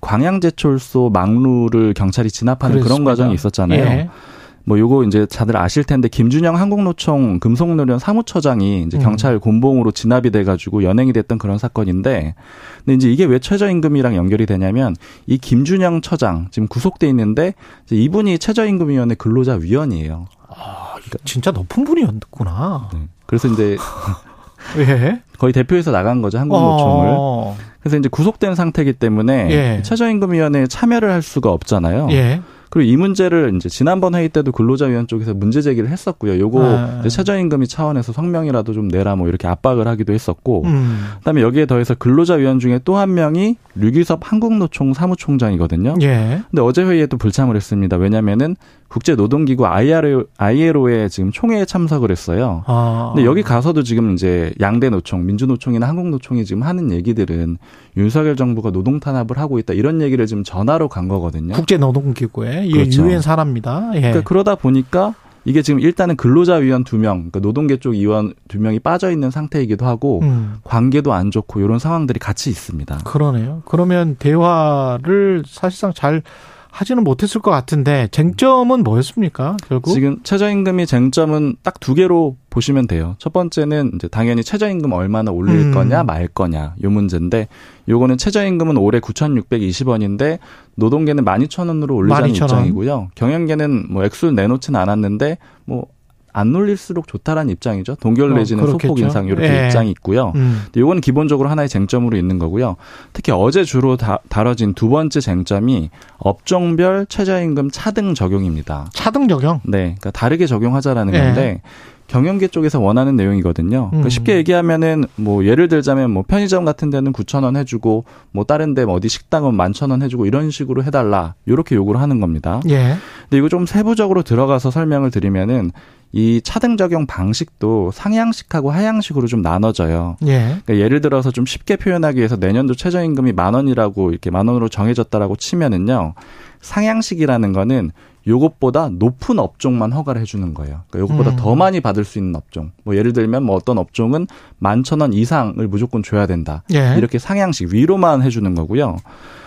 광양제철소 망루를 경찰이 진압하는 그랬습니다. 그런 과정이 있었잖아요. 예. 뭐 요거 이제 다들 아실 텐데 김준영 한국노총 금속노련 사무처장이 이제 음. 경찰 곤봉으로 진압이 돼 가지고 연행이 됐던 그런 사건인데 근데 이제 이게 왜 최저임금이랑 연결이 되냐면 이 김준영 처장 지금 구속돼 있는데 이분이 최저임금위원회 근로자 위원이에요. 아, 진짜 높은 분이었구나. 네. 그래서 이제 예? 거의 대표에서 나간 거죠 한국노총을. 어. 그래서 이제 구속된 상태이기 때문에 예. 최저임금위원회에 참여를 할 수가 없잖아요. 예. 그리고 이 문제를 이제 지난번 회의 때도 근로자위원 쪽에서 문제 제기를 했었고요. 요거 아. 최저임금이 차원에서 성명이라도 좀 내라 뭐 이렇게 압박을 하기도 했었고, 음. 그다음에 여기에 더해서 근로자위원 중에 또 한 명이 류기섭 한국노총 사무총장이거든요. 예. 근데 어제 회의에 또 불참을 했습니다. 왜냐면은 국제노동기구 ILO, ILO에 지금 총회에 참석을 했어요. 아. 근데 여기 가서도 지금 이제 양대 노총, 민주노총이나 한국노총이 지금 하는 얘기들은 윤석열 정부가 노동 탄압을 하고 있다 이런 얘기를 지금 전화로 간 거거든요. 국제노동기구에 그렇죠. 유엔 사람입니다. 예. 그러니까 그러다 보니까 이게 지금 일단은 근로자 위원 두 명, 그러니까 노동계 쪽 위원 두 명이 빠져 있는 상태이기도 하고 음. 관계도 안 좋고 이런 상황들이 같이 있습니다. 그러네요. 그러면 대화를 사실상 잘 하지는 못했을 것 같은데 쟁점은 뭐였습니까? 결국 지금 최저임금이 쟁점은 딱 두 개로 보시면 돼요. 첫 번째는 이제 당연히 최저임금 얼마나 올릴 음. 거냐 말 거냐 요 문제인데 요거는 최저임금은 올해 9,620원인데 노동계는 12,000원으로 올리자는 12,000원. 입장이고요. 경영계는 뭐 액수를 내놓지는 않았는데 뭐 안 놀릴수록 좋다라는 입장이죠. 동결 어, 내지는 어, 소폭 인상 이렇게 예. 입장이 있고요. 음. 이건 기본적으로 하나의 쟁점으로 있는 거고요. 특히 어제 주로 다, 다뤄진 두 번째 쟁점이 업종별 최저임금 차등 적용입니다. 차등 적용? 네, 그러니까 다르게 적용하자라는 예. 건데 경영계 쪽에서 원하는 내용이거든요. 그러니까 음. 쉽게 얘기하면은 뭐 예를 들자면 뭐 편의점 같은 데는 9천 원 해주고 뭐 다른 데 뭐 어디 식당은 만천 원 해주고 이런 식으로 해달라 이렇게 요구를 하는 겁니다. 예. 근데 이거 좀 세부적으로 들어가서 설명을 드리면은 이 차등 적용 방식도 상향식하고 하향식으로 좀 나눠져요. 예. 그러니까 예를 들어서 좀 쉽게 표현하기 위해서 내년도 최저임금이 만 원이라고 이렇게 만 원으로 정해졌다라고 치면은요. 상향식이라는 거는 요것보다 높은 업종만 허가를 해주는 거예요. 그러니까 요것보다 음. 더 많이 받을 수 있는 업종. 뭐 예를 들면 뭐 어떤 업종은 만 천 원 이상을 무조건 줘야 된다. 예. 이렇게 상향식 위로만 해주는 거고요.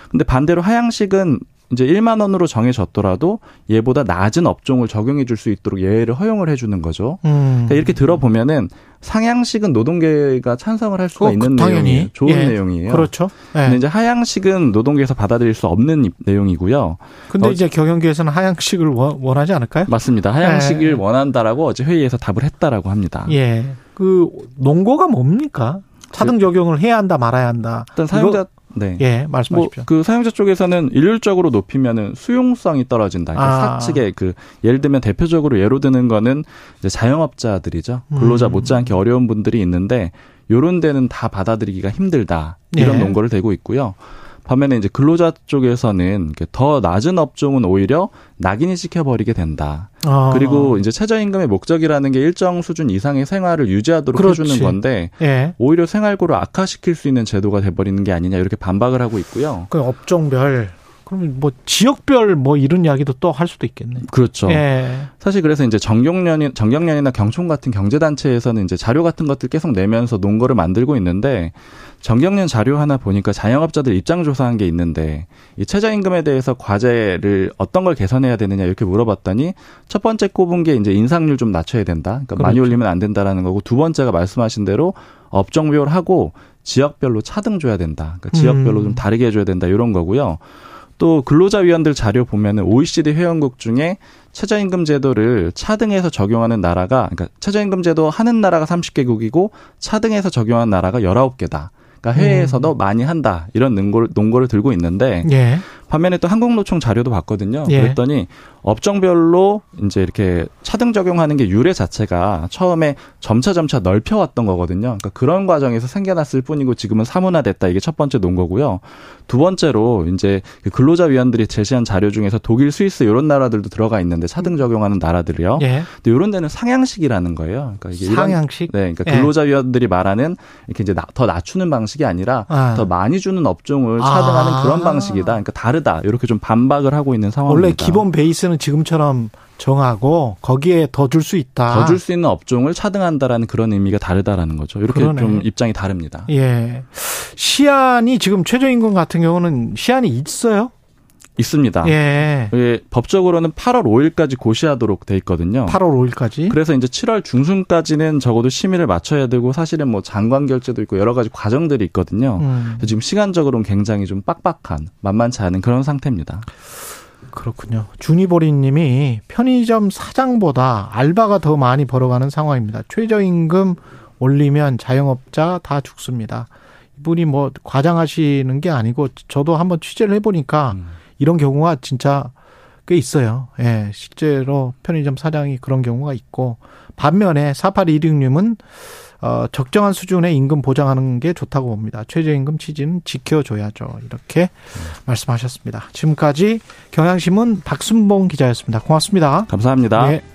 근데 반대로 하향식은 이제 1만 원으로 정해졌더라도 얘보다 낮은 업종을 적용해 줄 수 있도록 예외를 허용을 해주는 거죠. 음. 그러니까 이렇게 들어보면은 상향식은 노동계가 찬성을 할 수가 어, 있는 당연히. 내용이 좋은 예. 내용이에요. 그렇죠. 예. 근데 이제 하향식은 노동계에서 받아들일 수 없는 내용이고요. 근데 어, 이제 경영계에서는 하향식을 원하지 않을까요? 맞습니다. 하향식을 예. 원한다라고 어제 회의에서 답을 했다라고 합니다. 예. 그 논거가 뭡니까? 차등 적용을 해야 한다 말아야 한다. 일단 사용자 네. 예, 말씀하십시오. 뭐 그 사용자 쪽에서는 일률적으로 높이면은 수용성이 떨어진다. 그러니까 아. 사측에 그 예를 들면 대표적으로 예로 드는 거는 이제 자영업자들이죠. 근로자 음. 못지않게 어려운 분들이 있는데 요런 데는 다 받아들이기가 힘들다. 이런 예. 논거를 대고 있고요. 반면에 이제 근로자 쪽에서는 더 낮은 업종은 오히려 낙인이 찍혀버리게 된다. 아. 그리고 이제 최저임금의 목적이라는 게 일정 수준 이상의 생활을 유지하도록 그렇지. 해주는 건데 예. 오히려 생활고를 악화시킬 수 있는 제도가 돼버리는 게 아니냐 이렇게 반박을 하고 있고요. 그 업종별 그러면 뭐 지역별 뭐 이런 이야기도 또 할 수도 있겠네. 그렇죠. 예. 사실 그래서 이제 정경련이 정경련이나 경총 같은 경제 단체에서는 이제 자료 같은 것들 계속 내면서 논거를 만들고 있는데 정경련 자료 하나 보니까 자영업자들 입장 조사한 게 있는데 이 최저임금에 대해서 과제를 어떤 걸 개선해야 되느냐 이렇게 물어봤더니 첫 번째 꼽은 게 이제 인상률 좀 낮춰야 된다. 그러니까 그렇죠. 많이 올리면 안 된다라는 거고 두 번째가 말씀하신 대로 업종별 하고 지역별로 차등 줘야 된다. 그러니까 지역별로 음. 좀 다르게 해줘야 된다 이런 거고요. 또 근로자 위원들 자료 보면은 OECD 회원국 중에 최저임금 제도를 차등해서 적용하는 나라가 그러니까 최저임금 제도 하는 나라가 30개국이고 차등해서 적용하는 나라가 19개다. 그러니까 해외에서도 음. 많이 한다 이런 논거를, 논거를 들고 있는데 예. 반면에 또 한국노총 자료도 봤거든요. 예. 그랬더니 업종별로 이제 이렇게 차등 적용하는 게 유래 자체가 처음에 점차 점차 넓혀왔던 거거든요. 그러니까 그런 과정에서 생겨났을 뿐이고 지금은 사문화됐다. 이게 첫 번째 논거고요. 두 번째로 이제 그 근로자 위원들이 제시한 자료 중에서 독일, 스위스 이런 나라들도 들어가 있는데 차등 적용하는 나라들이요. 예. 근데 이런 데는 상향식이라는 거예요. 그러니까 이게 상향식. 이런, 네, 그러니까 예. 근로자 위원들이 말하는 이렇게 이제 나, 더 낮추는 방식이 아니라 아. 더 많이 주는 업종을 차등하는 아. 그런 방식이다. 그러니까 다르 다. 이렇게 좀 반박을 하고 있는 상황입니다. 원래 기본 베이스는 지금처럼 정하고 거기에 더 줄 수 있다. 더 줄 수 있는 업종을 차등한다라는 그런 의미가 다르다라는 거죠. 이렇게 그러네. 좀 입장이 다릅니다. 예. 시한이 지금 최저임금 같은 경우는 시한이 있어요? 있습니다. 예. 예. 법적으로는 8월 5일까지 고시하도록 돼 있거든요. 8월 5일까지. 그래서 이제 7월 중순까지는 적어도 심의를 맞춰야 되고 사실은 뭐 장관 결제도 있고 여러 가지 과정들이 있거든요. 음. 지금 시간적으로는 굉장히 좀 빡빡한 만만치 않은 그런 상태입니다. 그렇군요. 주니보리 님이 편의점 사장보다 알바가 더 많이 벌어가는 상황입니다. 최저임금 올리면 자영업자 다 죽습니다. 이분이 뭐 과장하시는 게 아니고 저도 한번 취재를 해보니까 음. 이런 경우가 진짜 꽤 있어요. 예, 실제로 편의점 사장이 그런 경우가 있고 반면에 4826님은 어, 적정한 수준의 임금 보장하는 게 좋다고 봅니다. 최저임금 취지는 지켜줘야죠. 이렇게 음. 말씀하셨습니다. 지금까지 경향신문 박순봉 기자였습니다. 고맙습니다. 감사합니다. 네.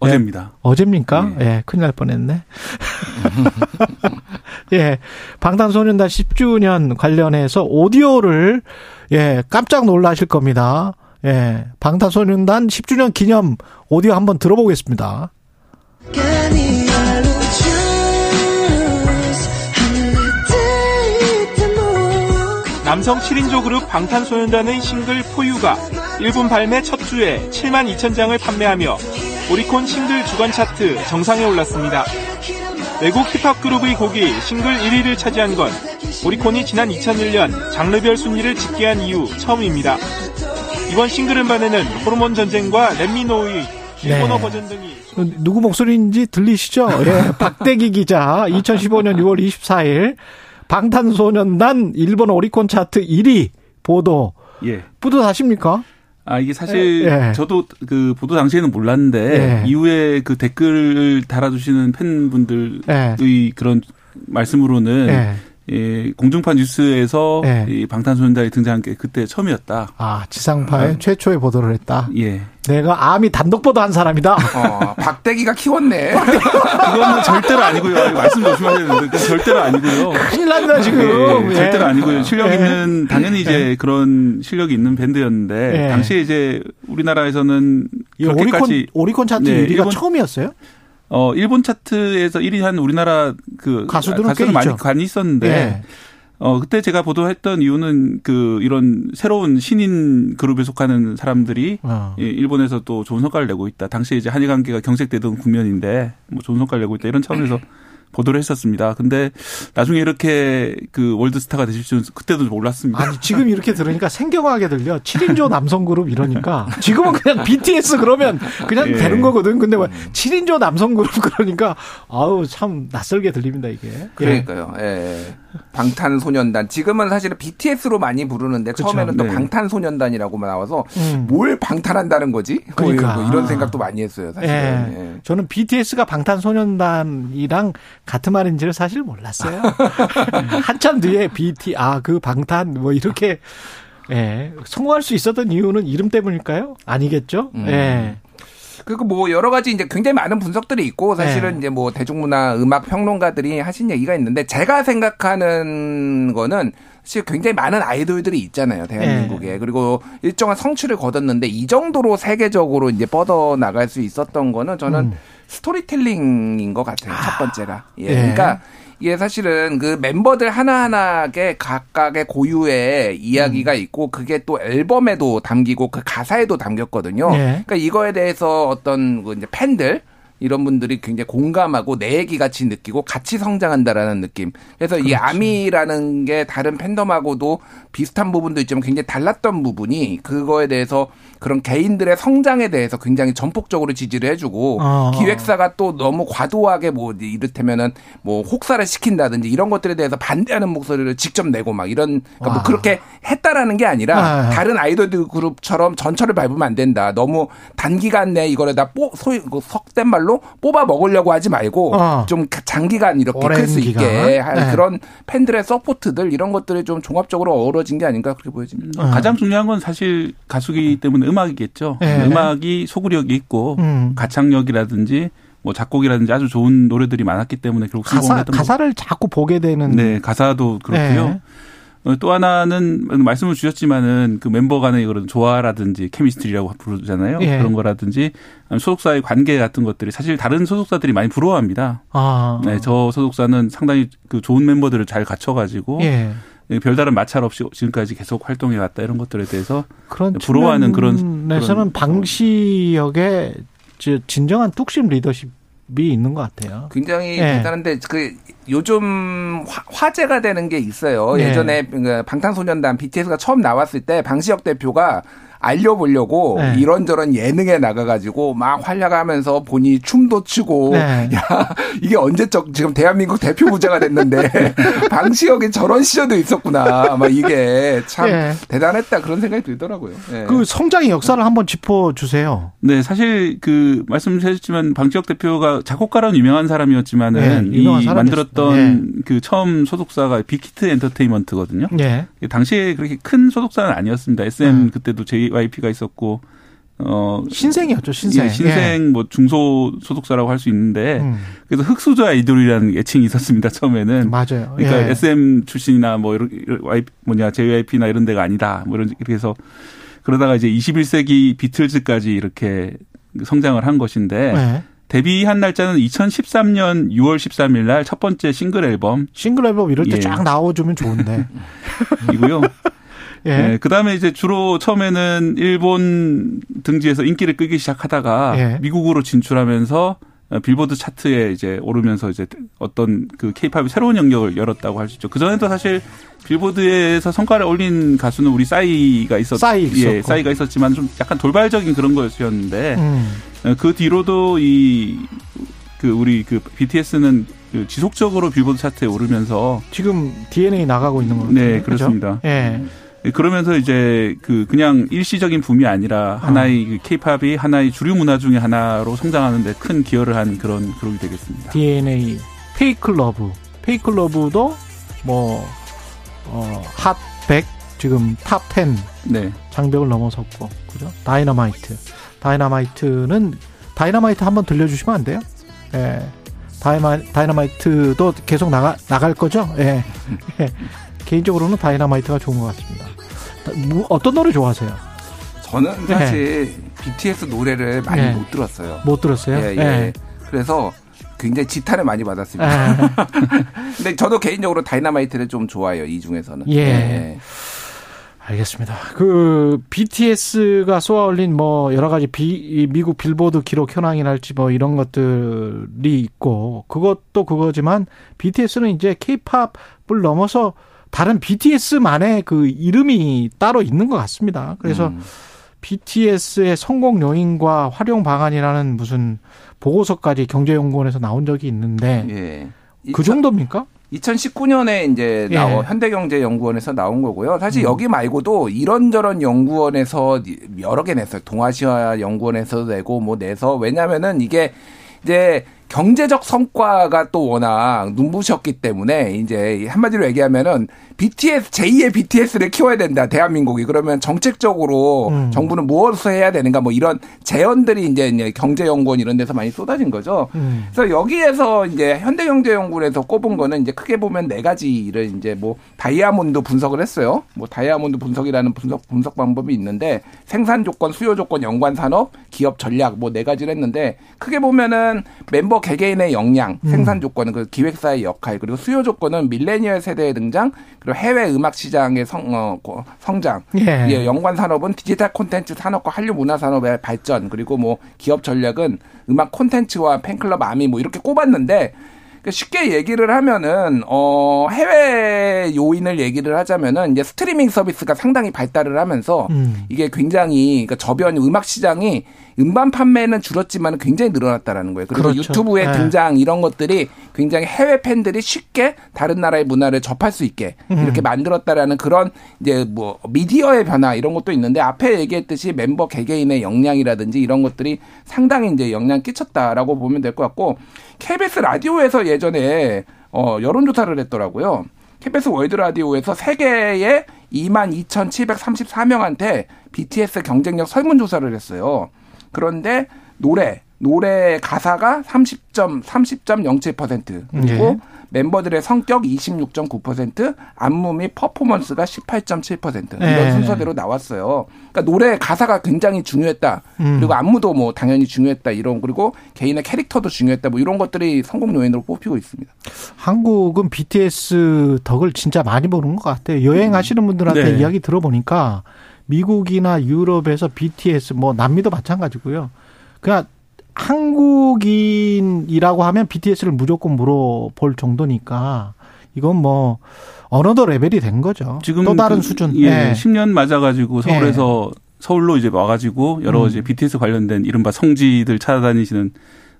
어제입니다. 네. 어제입니까? 예, 네. 큰일 날 뻔했네. 예, 방탄소년단 10주년 관련해서 오디오를 예, 깜짝 놀라실 겁니다. 예, 방탄소년단 10주년 기념 오디오 한번 들어보겠습니다. 남성 7인조 그룹 방탄소년단의 싱글 포유가 일본 발매 첫 주에 7만 2천 장을 판매하며 오리콘 싱글 주간 차트 정상에 올랐습니다. 외국 힙합 그룹의 곡이 싱글 1위를 차지한 건 오리콘이 지난 2001년 장르별 순위를 집계한 이후 처음입니다. 이번 싱글 음반에는 호르몬 전쟁과 렛미노의 일본어 네. 버전 등이 누구 목소리인지 들리시죠? 예, 박대기 기자 2015년 6월 24일 방탄소년단 일본 오리콘 차트 1위 보도. 예. 뿌듯하십니까? 아 이게 사실 예. 저도 그 보도 당시에는 몰랐는데 예. 이후에 그 댓글을 달아주시는 팬분들의 예. 그런 말씀으로는 예. 예, 공중파 뉴스에서 네. 이 방탄소년단이 등장한 게 그때 처음이었다. 아, 지상파에 아. 최초의 보도를 했다? 예. 내가 암이 단독 보도한 사람이다. 어, 박대기가 키웠네. 그거는 절대로 아니고요. 말씀 조심하셔야 되는데, 절대로 아니고요. 큰일 난다, 지금. 예, 예. 절대로 아니고요. 실력 예. 있는, 당연히 이제 예. 그런 실력이 있는 밴드였는데, 예. 당시에 이제 우리나라에서는. 오리콘, 오리콘 차트 네, 1위가 처음이었어요? 어 일본 차트에서 1위 한 우리나라 그 가수들은 가수는 많이 있었는데 네. 어 그때 제가 보도했던 이유는 그 이런 새로운 신인 그룹에 속하는 사람들이 어. 예, 일본에서 또 좋은 성과를 내고 있다. 당시에 이제 한일 관계가 경색되던 국면인데 뭐 좋은 성과를 내고 있다 이런 차원에서 보도를 했었습니다. 근데 나중에 이렇게 그 월드스타가 되실 줄은 그때도 몰랐습니다. 아니, 지금 이렇게 들으니까 생경하게 들려. 7인조 남성 그룹 이러니까. 지금은 그냥 BTS 그러면 그냥 예. 되는 거거든. 근데 왜 7인조 남성 그룹 그러니까 아우, 참 낯설게 들립니다, 이게. 그러니까요. 예. 예. 방탄소년단. 지금은 사실은 BTS로 많이 부르는데 그쵸. 처음에는 또 네. 방탄소년단이라고만 나와서 음. 뭘 방탄한다는 거지? 뭐 그러니까. 뭐 이런 생각도 많이 했어요, 사실은. 예. 예. 저는 BTS가 방탄소년단이랑 같은 말인지를 사실 몰랐어요. 한참 뒤에 BT, 아, 그 방탄, 뭐 이렇게, 예. 성공할 수 있었던 이유는 이름 때문일까요? 아니겠죠? 음. 예. 그리고 뭐 여러 가지 이제 굉장히 많은 분석들이 있고 사실은 네. 이제 뭐 대중문화 음악 평론가들이 하신 얘기가 있는데 제가 생각하는 거는 사실 굉장히 많은 아이돌들이 있잖아요 대한민국에 네. 그리고 일정한 성취를 거뒀는데 이 정도로 세계적으로 이제 뻗어 나갈 수 있었던 거는 저는 음. 스토리텔링인 것 같아요 첫 번째가 예 네. 그러니까 이게 사실은 그 멤버들 하나하나게 각각의 고유의 이야기가 음. 있고 그게 또 앨범에도 담기고 그 가사에도 담겼거든요. 네. 그러니까 이거에 대해서 어떤 그 이제 팬들 이런 분들이 굉장히 공감하고 내 얘기 같이 느끼고 같이 성장한다라는 느낌. 그래서 그렇지. 이 아미라는 게 다른 팬덤하고도 비슷한 부분도 있지만 굉장히 달랐던 부분이 그거에 대해서 그런 개인들의 성장에 대해서 굉장히 전폭적으로 지지를 해주고 어. 기획사가 또 너무 과도하게 뭐 이를테면은 뭐 혹사를 시킨다든지 이런 것들에 대해서 반대하는 목소리를 직접 내고 막 이런 그러니까 뭐 그렇게 했다라는 게 아니라 아. 다른 아이돌 그룹처럼 전철을 밟으면 안 된다. 너무 단기간 내에 이거를 다 뽀, 소위 그 속된 말로 뽑아 먹으려고 하지 말고 어. 좀 장기간 이렇게 클 수 있게 할 네. 그런 팬들의 support들 이런 것들이 좀 종합적으로 어우러진 게 아닌가 그렇게 보여집니다. 어. 가장 중요한 건 사실 가수기 때문에 음악이겠죠. 네. 음악이 소구력이 있고 음. 가창력이라든지 뭐 작곡이라든지 아주 좋은 노래들이 많았기 때문에 결국 가사, 가사를 자꾸 보게 되는 네 가사도 그렇고요. 네. 어, 또 하나는 말씀을 주셨지만은 그 멤버 간의 그런 조화라든지 chemistry라고 부르잖아요. 예. 그런 거라든지 소속사의 관계 같은 것들이 사실 다른 소속사들이 많이 부러워합니다. 아. 네, 저 소속사는 상당히 그 좋은 멤버들을 잘 갖춰가지고 예. 예, 별다른 마찰 없이 지금까지 계속 활동해 왔다 이런 것들에 대해서 그런 부러워하는 그런 내서는 방시역의 진정한 뚝심 리더십이 있는 것 같아요. 굉장히 네. 대단한데 그 요즘 화, 제가 되는 게 있어요. 네. 예전에 그 방탄소년단 BTS가 처음 나왔을 때 방시혁 대표가 알려보려고 네. 이런저런 예능에 나가가지고 막 활약하면서 본인이 춤도 추고 네. 야 이게 언제적 지금 대한민국 대표 부자가 됐는데 방시혁이 저런 시절도 있었구나 막 이게 참 네. 대단했다 그런 생각이 들더라고요. 네. 그 성장의 역사를 한번 짚어주세요. 네 사실 그 말씀하셨지만 방시혁 대표가 작곡가로는 유명한 사람이었지만은 네, 유명한 이 만들었던 네. 그 처음 소속사가 빅히트 엔터테인먼트거든요. 당시에 그렇게 큰 소속사는 아니었습니다. SM 음. 그때도 제 YP가 있었고 어 신생이었죠 신생 예, 신생 예. 뭐 중소 소속사라고 할 수 있는데 음. 그래서 흑수저 아이돌이라는 애칭이 있었습니다 처음에는 맞아요 그러니까 예. SM 출신이나 뭐 이런 YP 뭐냐 JYP나 이런 데가 아니다 뭐 이런 이렇게 해서 그러다가 이제 21세기 비틀즈까지 이렇게 성장을 한 것인데 네. 데뷔한 날짜는 2013년 6월 13일 날 첫 번째 싱글 앨범 싱글 앨범 이럴 때쫙 예. 나와주면 좋은데 이고요. 예. 네, 그다음에 이제 주로 처음에는 일본 등지에서 인기를 끌기 시작하다가 예. 미국으로 진출하면서 빌보드 차트에 이제 오르면서 이제 어떤 그 케이팝의 새로운 영역을 열었다고 할 수 있죠. 그전에도 사실 빌보드에서 성과를 올린 가수는 우리 싸이가 있었 싸이 예, 싸이가 있었지만 좀 약간 돌발적인 그런 거였는데 음. 그 뒤로도 이 그 우리 그 BTS는 그 지속적으로 빌보드 차트에 오르면서 지금 DNA 나가고 있는 거죠. 네, 그렇습니다. 예. 예, 그러면서 이제 그 그냥 일시적인 붐이 아니라 하나의 그 케이팝이 하나의 주류 문화 중의 하나로 성장하는데 큰 기여를 한 그런 그룹이 되겠습니다. DNA, Fake Love, Fake Love도 뭐 어, 핫100 지금 Top10 네. 장벽을 넘어섰고 그죠? 다이너마이트, 다이너마이트는 다이너마이트 한번 들려주시면 안 돼요? 예. 다이마, 다이너마이트도 계속 나가 나갈 거죠? 예. 예. 개인적으로는 다이너마이트가 좋은 것 같습니다. 뭐, 어떤 노래 좋아하세요? 저는 사실 네. BTS 노래를 많이 네. 못 들었어요. 못 들었어요? 예, 예. 네. 그래서 굉장히 지탄을 많이 받았습니다. 네. 근데 저도 개인적으로 다이너마이트를 좀 좋아해요. 이 중에서는. 예. 네. 알겠습니다. 그 BTS가 쏘아올린 뭐 여러 가지 비, 미국 빌보드 기록 현황이랄지 뭐 이런 것들이 있고 그것도 그거지만 BTS는 이제 K-팝을 넘어서 다른 BTS만의 그 이름이 따로 있는 것 같습니다. 그래서 음. BTS의 성공 요인과 활용 방안이라는 무슨 보고서까지 경제연구원에서 나온 적이 있는데 예. 그 정도입니까? 2019년에 이제 예. 나온 현대경제연구원에서 나온 거고요. 사실 음. 여기 말고도 이런저런 연구원에서 여러 개 냈어요. 동아시아 연구원에서도 내고 뭐 내서 왜냐면은 이게 이제 경제적 성과가 또 워낙 눈부셨기 때문에 이제 한마디로 얘기하면은 BTS 제2의 BTS를 키워야 된다 대한민국이 그러면 정책적으로 음. 정부는 무엇을 해야 되는가 뭐 이런 제언들이 이제 경제연구원 이런 데서 많이 쏟아진 거죠. 음. 그래서 여기에서 이제 현대경제연구원에서 꼽은 거는 이제 크게 보면 네 가지를 이제 뭐 다이아몬드 분석을 했어요. 뭐 다이아몬드 분석이라는 분석 분석 방법이 있는데 생산 조건, 수요 조건, 연관 산업, 기업 전략 뭐 네 가지를 했는데 크게 보면은 멤버 개개인의 역량, 음. 생산 조건은 그 기획사의 역할, 그리고 수요 조건은 밀레니얼 세대의 등장, 그리고 해외 음악 시장의 성, 어, 성장, 예. 예, 연관 산업은 디지털 콘텐츠 산업과 한류 문화 산업의 발전, 그리고 뭐 기업 전략은 음악 콘텐츠와 팬클럽 아미 뭐 이렇게 꼽았는데 그러니까 쉽게 얘기를 하면은 어 해외 요인을 얘기를 하자면은 이제 스트리밍 서비스가 상당히 발달을 하면서 음. 이게 굉장히 그러니까 저변 음악 시장이 음반 판매는 줄었지만 굉장히 늘어났다라는 거예요. 그리고 그렇죠. 유튜브의 네. 등장 이런 것들이 굉장히 해외 팬들이 쉽게 다른 나라의 문화를 접할 수 있게 음. 이렇게 만들었다라는 그런 이제 뭐 미디어의 변화 이런 것도 있는데 앞에 얘기했듯이 멤버 개개인의 역량이라든지 이런 것들이 상당히 이제 영향 끼쳤다라고 보면 될 것 같고 KBS 라디오에서 예전에 어 여론조사를 했더라고요. KBS 월드 라디오에서 세계의 22,734명한테 BTS 경쟁력 설문조사를 했어요. 그런데 노래 노래 가사가 30점 30.07% 그리고 네. 멤버들의 성격 26.9%, 안무 및 퍼포먼스가 18.7% 이런 네. 순서대로 나왔어요. 그러니까 노래 가사가 굉장히 중요했다. 음. 그리고 안무도 뭐 당연히 중요했다. 이런 그리고 개인의 캐릭터도 중요했다. 뭐 이런 것들이 성공 요인으로 뽑히고 있습니다. 한국은 BTS 덕을 진짜 많이 보는 것 같아요. 여행하시는 분들한테 네. 이야기 들어보니까 미국이나 유럽에서 BTS 뭐 남미도 마찬가지고요. 그냥 한국인이라고 하면 BTS를 무조건 물어볼 정도니까 이건 뭐 어느덧 레벨이 된 거죠. 지금 또 다른 그, 수준. 예, 네. 10년 맞아가지고 서울에서 네. 서울로 이제 와가지고 여러 음. 이제 BTS 관련된 이른바 성지들 찾아다니시는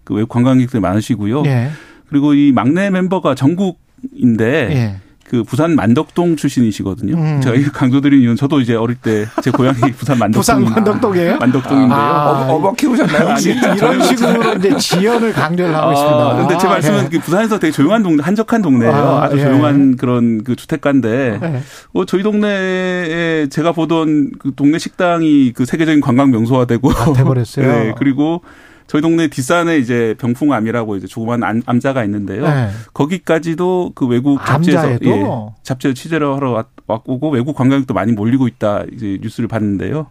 그 외국 관광객들 많으시고요. 네. 그리고 이 막내 멤버가 전국인데 그 부산 만덕동 출신이시거든요. 음. 제가 강조드린 이유는 저도 이제 어릴 때 제 고향이 부산 만덕동. 부산 만덕동이에요? 만덕동인데요. 아, 어, 어 키우셨나요? 아니, 이런 식으로 이제 지연을 강조를 하고 아, 있습니다. 근데 제 아, 말씀은 예. 부산에서 되게 조용한 동네, 한적한 동네예요. 아, 주 예. 조용한 그런 그 주택가인데, 예. 어, 저희 동네에 제가 보던 그 동네 식당이 그 세계적인 관광 명소화되고. 아, 돼버렸어요. 네, 그리고 저희 동네 뒷산에 이제 병풍암이라고 이제 조그만 암, 자가 있는데요. 네. 거기까지도 그 외국 잡지에서 예, 잡지에 취재를 하러 왔고 외국 관광객도 많이 몰리고 있다 이제 뉴스를 봤는데요.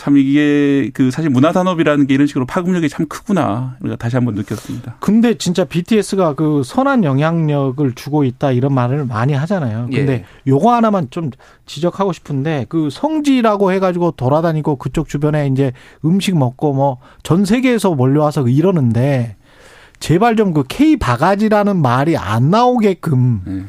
참 이게 그 사실 문화 산업이라는 게 이런 식으로 파급력이 참 크구나 우리가 다시 한번 느꼈습니다. 근데 진짜 BTS가 그 선한 영향력을 주고 있다 이런 말을 많이 하잖아요. 근데 예. 요거 하나만 좀 지적하고 싶은데 그 성지라고 해가지고 돌아다니고 그쪽 주변에 이제 음식 먹고 뭐 전 세계에서 몰려와서 이러는데 제발 좀 그 K 바가지라는 말이 안 나오게끔 예.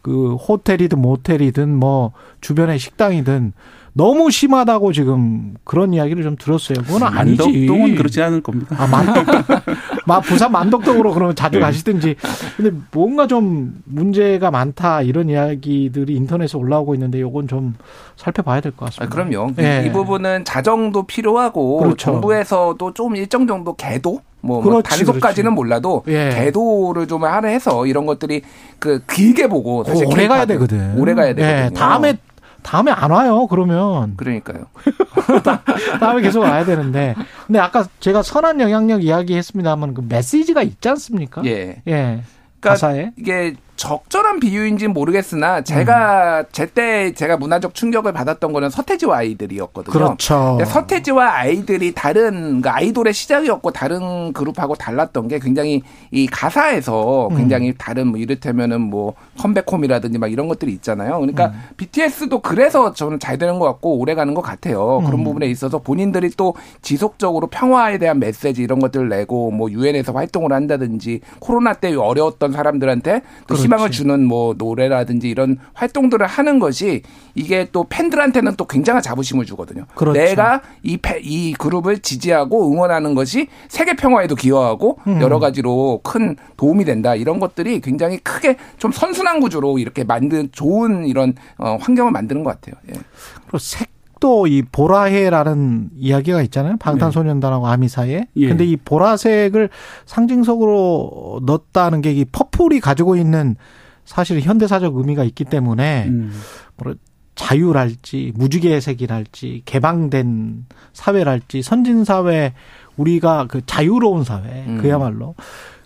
그 호텔이든 모텔이든 뭐 주변의 식당이든 너무 심하다고 지금 그런 이야기를 좀 들었어요. 그건 아니지. 만덕동은 그렇지 않을 겁니다. 아, 만덕, 막 부산 만덕동으로 그러면 자주 네. 가시든지. 근데 뭔가 좀 문제가 많다 이런 이야기들이 인터넷에 올라오고 있는데 이건 좀 살펴봐야 될 것 같습니다. 아, 그럼요. 네. 이 부분은 자정도 필요하고 그렇죠. 정부에서도 좀 일정 정도 개도 뭐, 뭐 단속까지는 몰라도 예. 궤도를 좀 하해서 이런 것들이 그 길게 보고 사실 오래 가야 되거든. 오래 가야 되거든요. 예. 다음에 다음에 안 와요. 그러면 그러니까요. 다음에 계속 와야 되는데. 근데 아까 제가 선한 영향력 이야기했습니다만 그 메시지가 있지 않습니까? 예. 예. 그러니까 가사에 이게 적절한 비유인지는 모르겠으나 제가 음. 제때 제가 문화적 충격을 받았던 거는 서태지와 아이들이었거든요. 그렇죠. 서태지와 아이들이 다른 그러니까 아이돌의 시작이었고 다른 그룹하고 달랐던 게 굉장히 이 가사에서 음. 굉장히 음. 다른 뭐 이를테면은 뭐 컴백홈이라든지 막 이런 것들이 있잖아요. 그러니까 음. BTS도 그래서 저는 잘 되는 것 같고 오래 가는 것 같아요. 그런 음. 부분에 있어서 본인들이 또 지속적으로 평화에 대한 메시지 이런 것들을 내고 뭐 유엔에서 활동을 한다든지 코로나 때 어려웠던 사람들한테 또 그렇지. 희망을 주는 뭐 노래라든지 이런 활동들을 하는 것이 이게 또 팬들한테는 또 굉장한 자부심을 주거든요. 그렇죠. 내가 이, 이 그룹을 지지하고 응원하는 것이 세계 평화에도 기여하고 음. 여러 가지로 큰 도움이 된다. 이런 것들이 굉장히 크게 좀 선순환 구조로 이렇게 만든 좋은 이런 어, 환경을 만드는 것 같아요. 예. 그리고 색 도 이 보라해라는 이야기가 있잖아요. 방탄소년단하고 네. 아미 사이에. 예. 근데 이 보라색을 상징적으로 넣었다는 게 이 퍼플이 가지고 있는 사실 현대사적 의미가 있기 때문에 음. 뭐 자유랄지 무지개색이랄지 개방된 사회랄지 선진 사회 우리가 그 자유로운 사회 음. 그야말로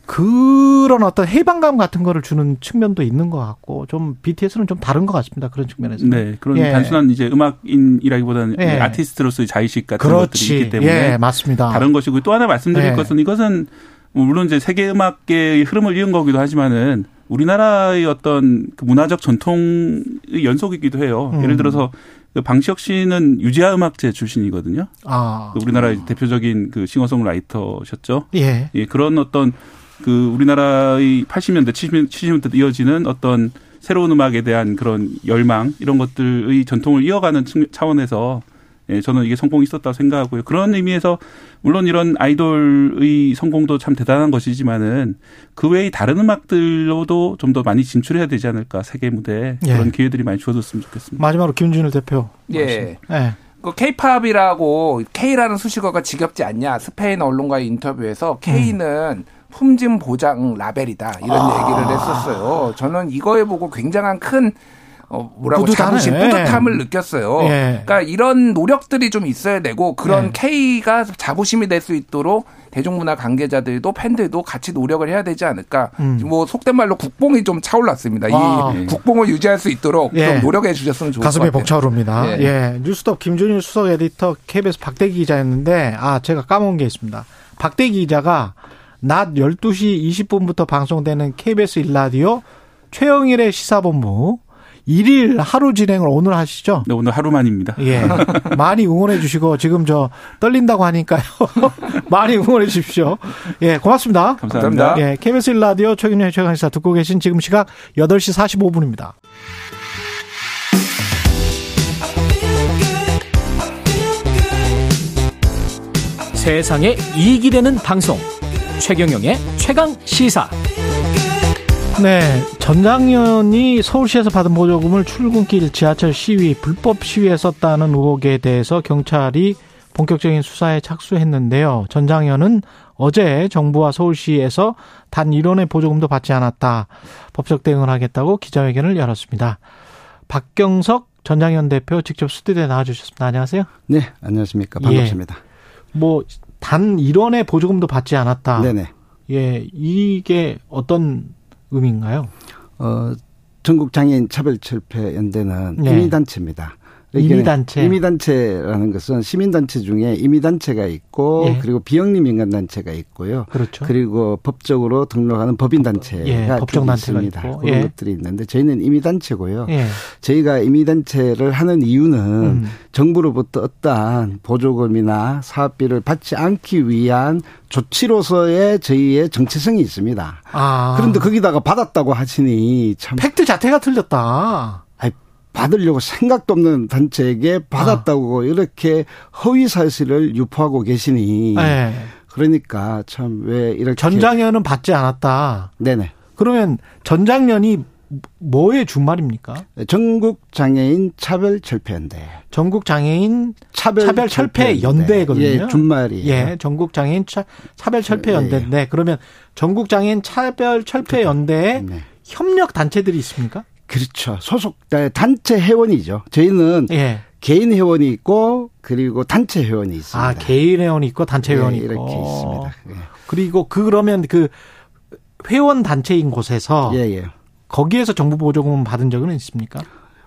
그런 어떤 해방감 같은 거를 주는 측면도 있는 것 같고 좀 BTS는 좀 다른 것 같습니다. 그런 측면에서. 네, 그런 예. 단순한 이제 음악인이라기보다는 예. 아티스트로서의 자의식 같은 그렇지. 것들이 있기 때문에 예, 맞습니다. 다른 것이고 또 하나 말씀드릴 예. 것은 이것은 물론 이제 세계 음악계의 흐름을 이은 거기도 하지만은 우리나라의 어떤 그 문화적 전통의 연속이기도 해요. 음. 예를 들어서 그 방시혁 씨는 유지아 음악제 출신이거든요. 아. 그 우리나라의 아. 대표적인 그 싱어송라이터셨죠. 예. 예. 그런 어떤 그 우리나라의 80년대, 70년대, 70년대 이어지는 어떤 새로운 음악에 대한 그런 열망 이런 것들의 전통을 이어가는 차원에서 예, 저는 이게 성공이 있었다고 생각하고요. 그런 의미에서 물론 이런 아이돌의 성공도 참 대단한 것이지만은 그 외의 다른 음악들로도 좀 더 많이 진출해야 되지 않을까 세계 무대에 예. 그런 기회들이 많이 주어졌으면 좋겠습니다. 마지막으로 김준일 대표. 예. 예. 그 K-팝이라고 K라는 수식어가 지겹지 않냐 스페인 언론과의 인터뷰에서 K는 음. 품질 보장 라벨이다 이런 아. 얘기를 했었어요. 저는 이거에 보고 굉장한 큰 어, 뭐라고 뿌듯하네. 자부심, 뿌듯함을 느꼈어요. 예. 그러니까 이런 노력들이 좀 있어야 되고 그런 예. K가 자부심이 될 수 있도록 대중문화 관계자들도 팬들도 같이 노력을 해야 되지 않을까. 음. 뭐 속된 말로 국뽕이 좀 차올랐습니다. 아. 이 국뽕을 유지할 수 있도록 예. 좀 노력해 주셨으면 좋을 가슴이 것 같아요. 가슴이 벅차오릅니다. 예. 예. 뉴스톱 김준일 수석 에디터 KBS 박대기 기자였는데 아 제가 까먹은 게 있습니다. 박대기 기자가 낮 12시 20분부터 방송되는 KBS 일라디오 최영일의 시사본부 일일 하루 진행을 오늘 하시죠? 네, 오늘 하루만입니다. 예. 많이 응원해 주시고 지금 저 떨린다고 하니까요. 많이 응원해 주십시오. 예, 고맙습니다. 감사합니다. 예, KBS 라디오 최근의 최강시사 듣고 계신 지금 시각 8시 45분입니다. 세상에 이익이 되는 방송 최경영의 최강 시사. 네, 전장현이 서울시에서 받은 보조금을 출근길 지하철 시위, 불법 시위에 썼다는 의혹에 대해서 경찰이 본격적인 수사에 착수했는데요. 전장현은 어제 정부와 서울시에서 단 1원의 보조금도 받지 않았다. 법적 대응을 하겠다고 기자회견을 열었습니다. 박경석 전장현 대표 직접 스튜디오에 나와주셨습니다. 안녕하세요. 네, 안녕하십니까. 반갑습니다. 예, 뭐 단 1원의 보조금도 받지 않았다. 네네. 예, 이게 어떤 의미인가요? 어, 전국 장애인 차별 철폐 연대는 네. 임의단체입니다. 임의단체. 임의단체라는 것은 시민단체 중에 임의단체가 있고 예. 그리고 비영리 민간단체가 있고요. 그렇죠. 그리고 법적으로 등록하는 법인단체가 예. 있고. 그런 예. 것들이 있는데 저희는 임의단체고요. 예. 저희가 임의단체를 하는 이유는 음. 정부로부터 어떠한 보조금이나 사업비를 받지 않기 위한 조치로서의 저희의 정체성이 있습니다. 아. 그런데 거기다가 받았다고 하시니 참 팩트 자체가 틀렸다. 받으려고 생각도 없는 단체에게 받았다고 아. 이렇게 허위 사실을 유포하고 계시니 네. 그러니까 참 왜 이렇게 전장현은 받지 않았다. 네네. 그러면 전장현이 뭐의 준말입니까? 전국 장애인 차별 철폐 연대. 전국 장애인 차별, 차별 철폐 연대거든요. 예, 준말이. 예, 전국 장애인 차, 차별 철폐 예, 연대인데 예. 그러면 전국 장애인 차별 철폐 연대에 네. 협력 단체들이 있습니까? 그렇죠. 소속 단체 회원이죠. 저희는 예. 개인 회원이 있고 그리고 단체 회원이 있습니다. 아 개인 회원이 있고 단체 네, 회원이 네, 이렇게 있습니다. 예. 그리고 그러면 그 회원 단체인 곳에서 예, 예. 거기에서 정부 보조금은 받은 적은 있습니까?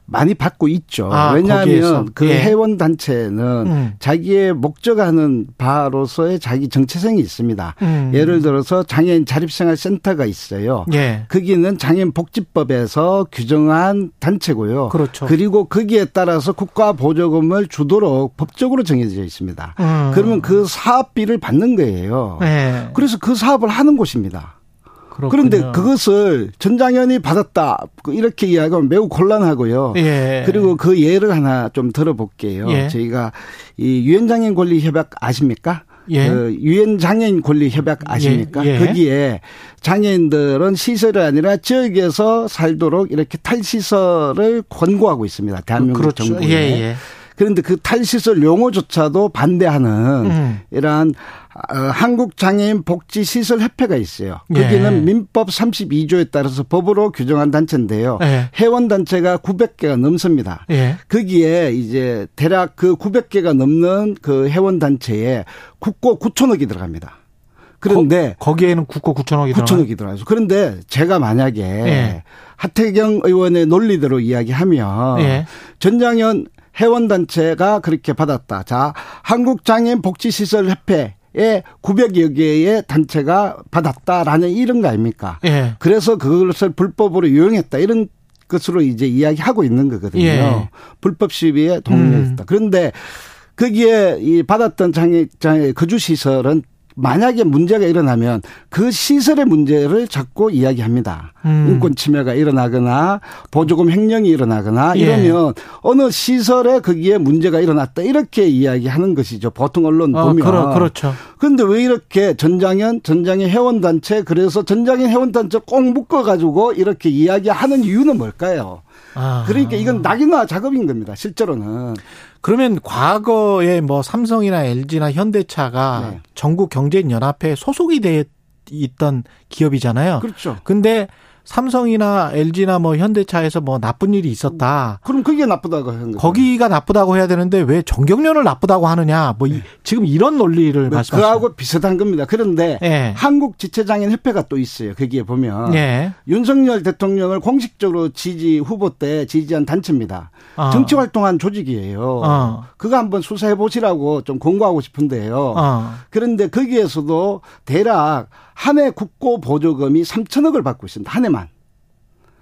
많이 받고 있죠. 아, 왜냐하면 거기에서. 그 예. 회원 단체는 음. 자기의 목적하는 바로서의 자기 정체성이 있습니다. 음. 예를 들어서 장애인 자립생활센터가 있어요. 예. 거기는 장애인 복지법에서 규정한 단체고요. 그렇죠. 그리고 거기에 따라서 국가 보조금을 주도록 법적으로 정해져 있습니다. 음. 그러면 그 사업비를 받는 거예요. 예. 그래서 그 사업을 하는 곳입니다. 그렇군요. 그런데 그것을 전장현이 받았다 이렇게 이야기하면 매우 곤란하고요. 예. 그리고 그 예를 하나 좀 들어볼게요. 예. 저희가 이 유엔 장애인 권리 협약 아십니까? 예. 그 유엔 장애인 권리 협약 아십니까? 예. 예. 거기에 장애인들은 시설이 아니라 지역에서 살도록 이렇게 탈시설을 권고하고 있습니다. 대한민국 그렇죠. 정부에. 예, 예. 그런데 그 탈시설 용어조차도 반대하는 음. 이러한 어, 한국장애인 복지시설 협회가 있어요. 거기는 예. 민법 32조에 따라서 법으로 규정한 단체인데요. 예. 회원 단체가 900개가 넘습니다. 예. 거기에 이제 대략 그 900개가 넘는 그 회원 단체에 국고 9천억이 들어갑니다. 그런데 거, 기에는 국고 9천억이 9천억이 들어가죠. 그런데 제가 만약에 예. 하태경 의원의 논리대로 이야기하면 예. 전장현 회원단체가 그렇게 받았다. 자, 한국장애인 복지시설협회 에 900여 개의 단체가 받았다라는 이런 거 아닙니까? 예. 그래서 그것을 불법으로 이용했다 이런 것으로 이제 이야기하고 있는 거거든요. 예. 불법 시비에 동의했다. 음. 그런데 거기에 이 받았던 장애 장애 거주 시설은 만약에 문제가 일어나면 그 시설의 문제를 자꾸 이야기합니다. 음. 인권 침해가 일어나거나 보조금 횡령이 일어나거나 예. 이러면 어느 시설에 거기에 문제가 일어났다 이렇게 이야기하는 것이죠. 보통 언론 어, 보면. 그러, 그렇죠. 그런데 왜 이렇게 전장현 전장현 회원 단체 그래서 전장현 회원 단체 꼭 묶어 가지고 이렇게 이야기하는 이유는 뭘까요? 아. 그러니까 이건 낙인화 작업인 겁니다. 실제로는. 그러면 과거에 뭐 삼성이나 LG나 현대차가 네. 전국 경제인 연합회에 소속이 돼 있던 기업이잖아요. 그렇죠. 근데 삼성이나 LG나 뭐 현대차에서 뭐 나쁜 일이 있었다. 그럼 그게 나쁘다고 하는 거죠. 거기가 나쁘다고 해야 되는데 왜 정경련을 나쁘다고 하느냐. 뭐 네. 지금 이런 논리를 네, 말씀하시죠. 그하고 비슷한 겁니다. 그런데 네. 한국 지체장애인 협회가 또 있어요. 거기에 보면 네. 윤석열 대통령을 공식적으로 지지 후보 때 지지한 단체입니다. 어. 정치 활동한 조직이에요. 어. 그거 한번 수사해 보시라고 좀 공고하고 싶은데요. 어. 그런데 거기에서도 대략 한 해 국고 보조금이 3천억을 받고 있습니다. 한 해만.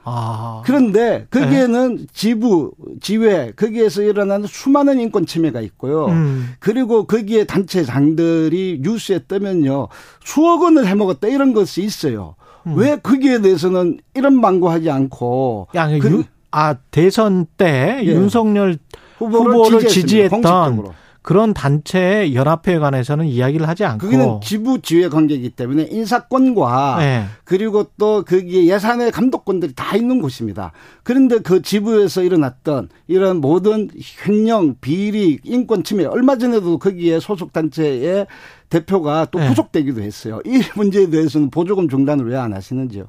아. 그런데 거기에는 네. 지부, 지회, 거기에서 일어나는 수많은 인권 침해가 있고요. 음. 그리고 거기에 단체장들이 뉴스에 뜨면요. 수억 원을 해먹었다 이런 것이 있어요. 음. 왜 거기에 대해서는 이런 망고하지 않고. 야, 그, 아 대선 때 예. 윤석열 후보를, 후보를 지지했던 공식적으로. 그런 단체 연합회에 관해서는 이야기를 하지 않고 그게는 지부 지회 관계이기 때문에 인사권과 네. 그리고 또 거기에 예산의 감독권들이 다 있는 곳입니다. 그런데 그 지부에서 일어났던 이런 모든 횡령, 비리, 인권 침해 얼마 전에도 거기에 소속 단체의 대표가 또 네. 구속되기도 했어요. 이 문제에 대해서는 보조금 중단을 왜 안 하시는지요?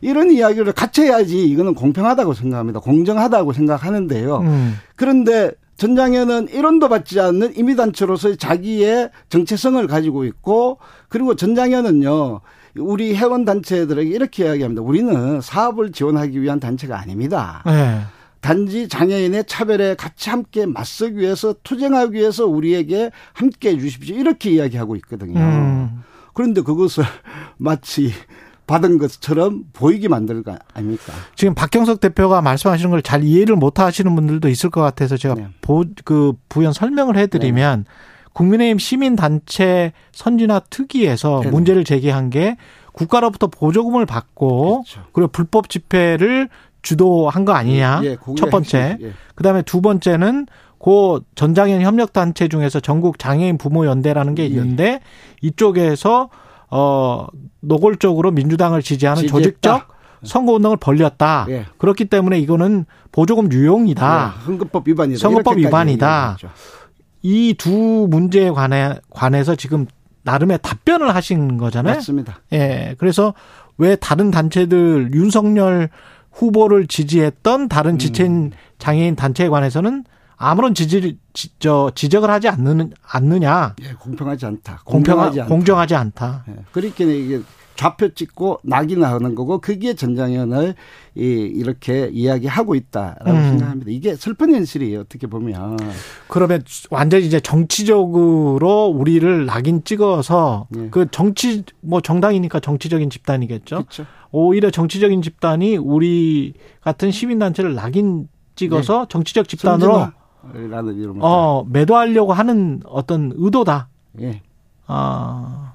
이런 이야기를 같이 해야지 이거는 공평하다고 생각합니다. 공정하다고 생각하는데요. 음. 그런데 전장현은 1원도 받지 않는 임의단체로서의 자기의 정체성을 가지고 있고 그리고 전장현은요. 우리 회원단체들에게 이렇게 이야기합니다. 우리는 사업을 지원하기 위한 단체가 아닙니다. 네. 단지 장애인의 차별에 같이 함께 맞서기 위해서 투쟁하기 위해서 우리에게 함께 해 주십시오. 이렇게 이야기하고 있거든요. 음. 그런데 그것을 마치 받은 것처럼 보이게 만드는 거 아닙니까? 지금 박경석 대표가 말씀하시는 걸 잘 이해를 못 하시는 분들도 있을 것 같아서 제가 네. 보, 그 부연 설명을 해드리면 네. 국민의힘 시민단체 선진화 특위에서 네. 문제를 제기한 게 국가로부터 보조금을 받고 그렇죠. 그리고 불법 집회를 주도한 거 아니냐. 예, 첫 번째. 예. 그다음에 두 번째는 고 전장현 협력단체 중에서 전국 장애인 부모 연대라는 게 예. 있는데 예. 이쪽에서 어 노골적으로 민주당을 지지하는 지지했다. 조직적 선거운동을 벌렸다. 예. 그렇기 때문에 이거는 보조금 유용이다. 예. 선거법 위반이다. 선거법 위반이다. 이 두 문제에 관해 관해서 지금 나름의 답변을 하신 거잖아요. 맞습니다. 예. 그래서 왜 다른 단체들 윤석열 후보를 지지했던 다른 음. 지체인 장애인 단체에 관해서는 아무런 지지를 지, 저 지적을 하지 않는 않느냐? 예, 공평하지 않다. 공평하지 않다. 공정하지 않다. 예, 그렇게 이게 좌표 찍고 낙인하는 거고 그게 전장현을 이 이렇게 이야기하고 있다라고 음. 생각합니다. 이게 슬픈 현실이에요. 어떻게 보면. 그러면 완전히 이제 정치적으로 우리를 낙인 찍어서 네. 그 정치 뭐 정당이니까 정치적인 집단이겠죠. 그렇죠. 오히려 정치적인 집단이 우리 같은 시민단체를 낙인 찍어서 네. 정치적 집단으로 어 매도하려고 하는 어떤 의도다. 예. 아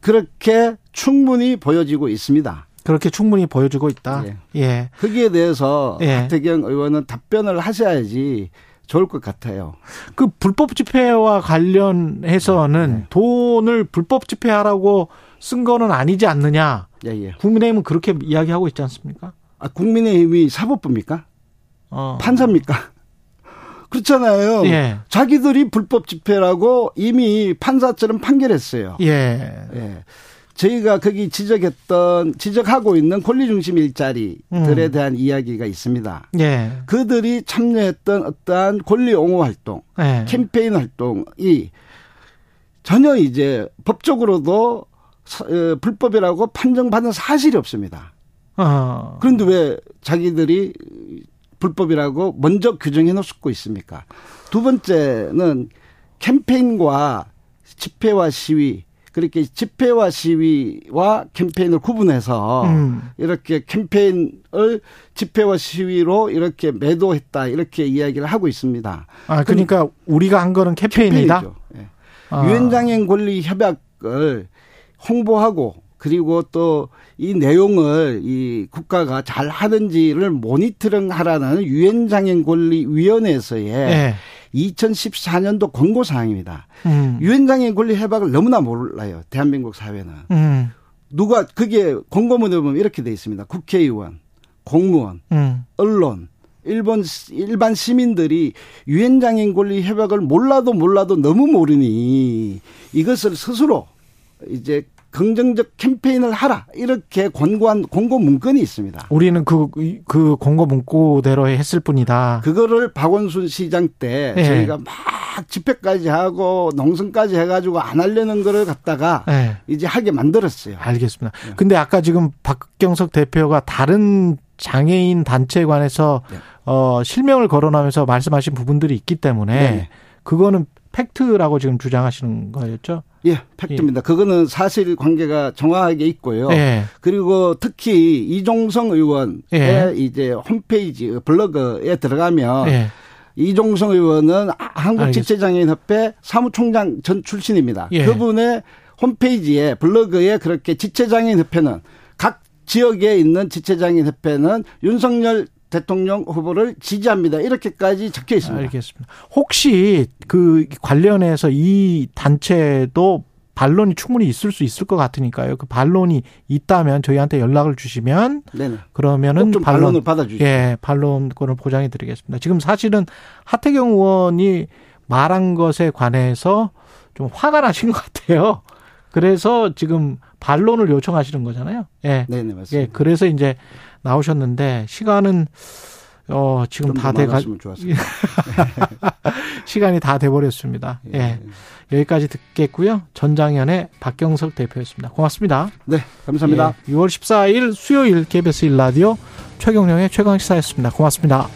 그렇게 충분히 보여지고 있습니다. 그렇게 충분히 보여주고 있다. 예. 예. 거기에 대해서 예. 하태경 의원은 답변을 하셔야지 좋을 것 같아요. 그 불법 집회와 관련해서는 네. 돈을 불법 집회하라고 쓴 거는 아니지 않느냐. 예, 예. 국민의힘은 그렇게 이야기하고 있지 않습니까? 아, 국민의힘이 사법부입니까? 어. 판사입니까? 그렇잖아요. 예. 자기들이 불법 집회라고 이미 판사처럼 판결했어요. 예. 예. 저희가 거기 지적했던 지적하고 있는 권리 중심 일자리들에 음. 대한 이야기가 있습니다. 예. 그들이 참여했던 어떠한 권리 옹호 활동, 예. 캠페인 활동이 전혀 이제 법적으로도 어, 불법이라고 판정받은 사실이 없습니다. 어. 그런데 왜 자기들이 불법이라고 먼저 규정해 놓고 있습니까? 두 번째는 캠페인과 집회와 시위 그렇게 집회와 시위와 캠페인을 구분해서 음. 이렇게 캠페인을 집회와 시위로 이렇게 매도했다 이렇게 이야기를 하고 있습니다. 아 그러니까 우리가 한 거는 캠페인이다. 네. 아. 유엔장애인 권리 협약을 홍보하고 그리고 또 이 내용을 이 국가가 잘 하는지를 모니터링 하라는 유엔 장애인 권리 위원회에서의 네. 2014년도 권고 사항입니다. 음. 유엔 음. 장애인 권리 협약을 너무나 몰라요. 대한민국 사회는. 음. 누가 그게 권고문에 보면 이렇게 돼 있습니다. 국회의원, 공무원, 음. 언론, 일본 일반 시민들이 유엔 장애인 권리 협약을 몰라도 몰라도 너무 모르니 이것을 스스로 이제 긍정적 캠페인을 하라 이렇게 권고한 권고 문건이 있습니다. 우리는 그그 권고 문구대로 했을 뿐이다. 그거를 박원순 시장 때 네. 저희가 막 집회까지 하고 농성까지 해가지고 안 하려는 거를 갖다가 네. 이제 하게 만들었어요. 알겠습니다. 네. 근데 아까 지금 박경석 대표가 다른 장애인 단체에 관해서 네. 어 실명을 거론하면서 말씀하신 부분들이 있기 때문에 네. 그거는 팩트라고 지금 주장하시는 거였죠? 예, 팩트입니다. 예. 그거는 사실 관계가 정확하게 있고요. 예. 그리고 특히 이종성 의원의 예. 이제 홈페이지 블로그에 들어가면 예. 이종성 의원은 한국지체장애인협회 사무총장 전 출신입니다. 예. 그분의 홈페이지에 블로그에 그렇게 지체장애인협회는 각 지역에 있는 지체장애인협회는 윤석열 대통령 후보를 지지합니다. 이렇게까지 적혀 있습니다. 알겠습니다. 혹시 그 관련해서 이 단체도 반론이 충분히 있을 수 있을 것 같으니까요. 그 반론이 있다면 저희한테 연락을 주시면 네네. 그러면은 반론, 을 받아주시죠. 예, 반론권을 보장해 드리겠습니다. 지금 사실은 하태경 의원이 말한 것에 관해서 좀 화가 나신 것 같아요. 그래서 지금 반론을 요청하시는 거잖아요. 예. 네, 네, 맞습니다. 예, 그래서 이제 나오셨는데 시간은 어 지금 다 돼가 시간이 다 돼버렸습니다. 예. 예. 여기까지 듣겠고요. 전장현의 박경석 대표였습니다. 고맙습니다. 네, 감사합니다. 예. 6월 14일 수요일 KBS 일라디오 최경령의 최강시사였습니다. 고맙습니다.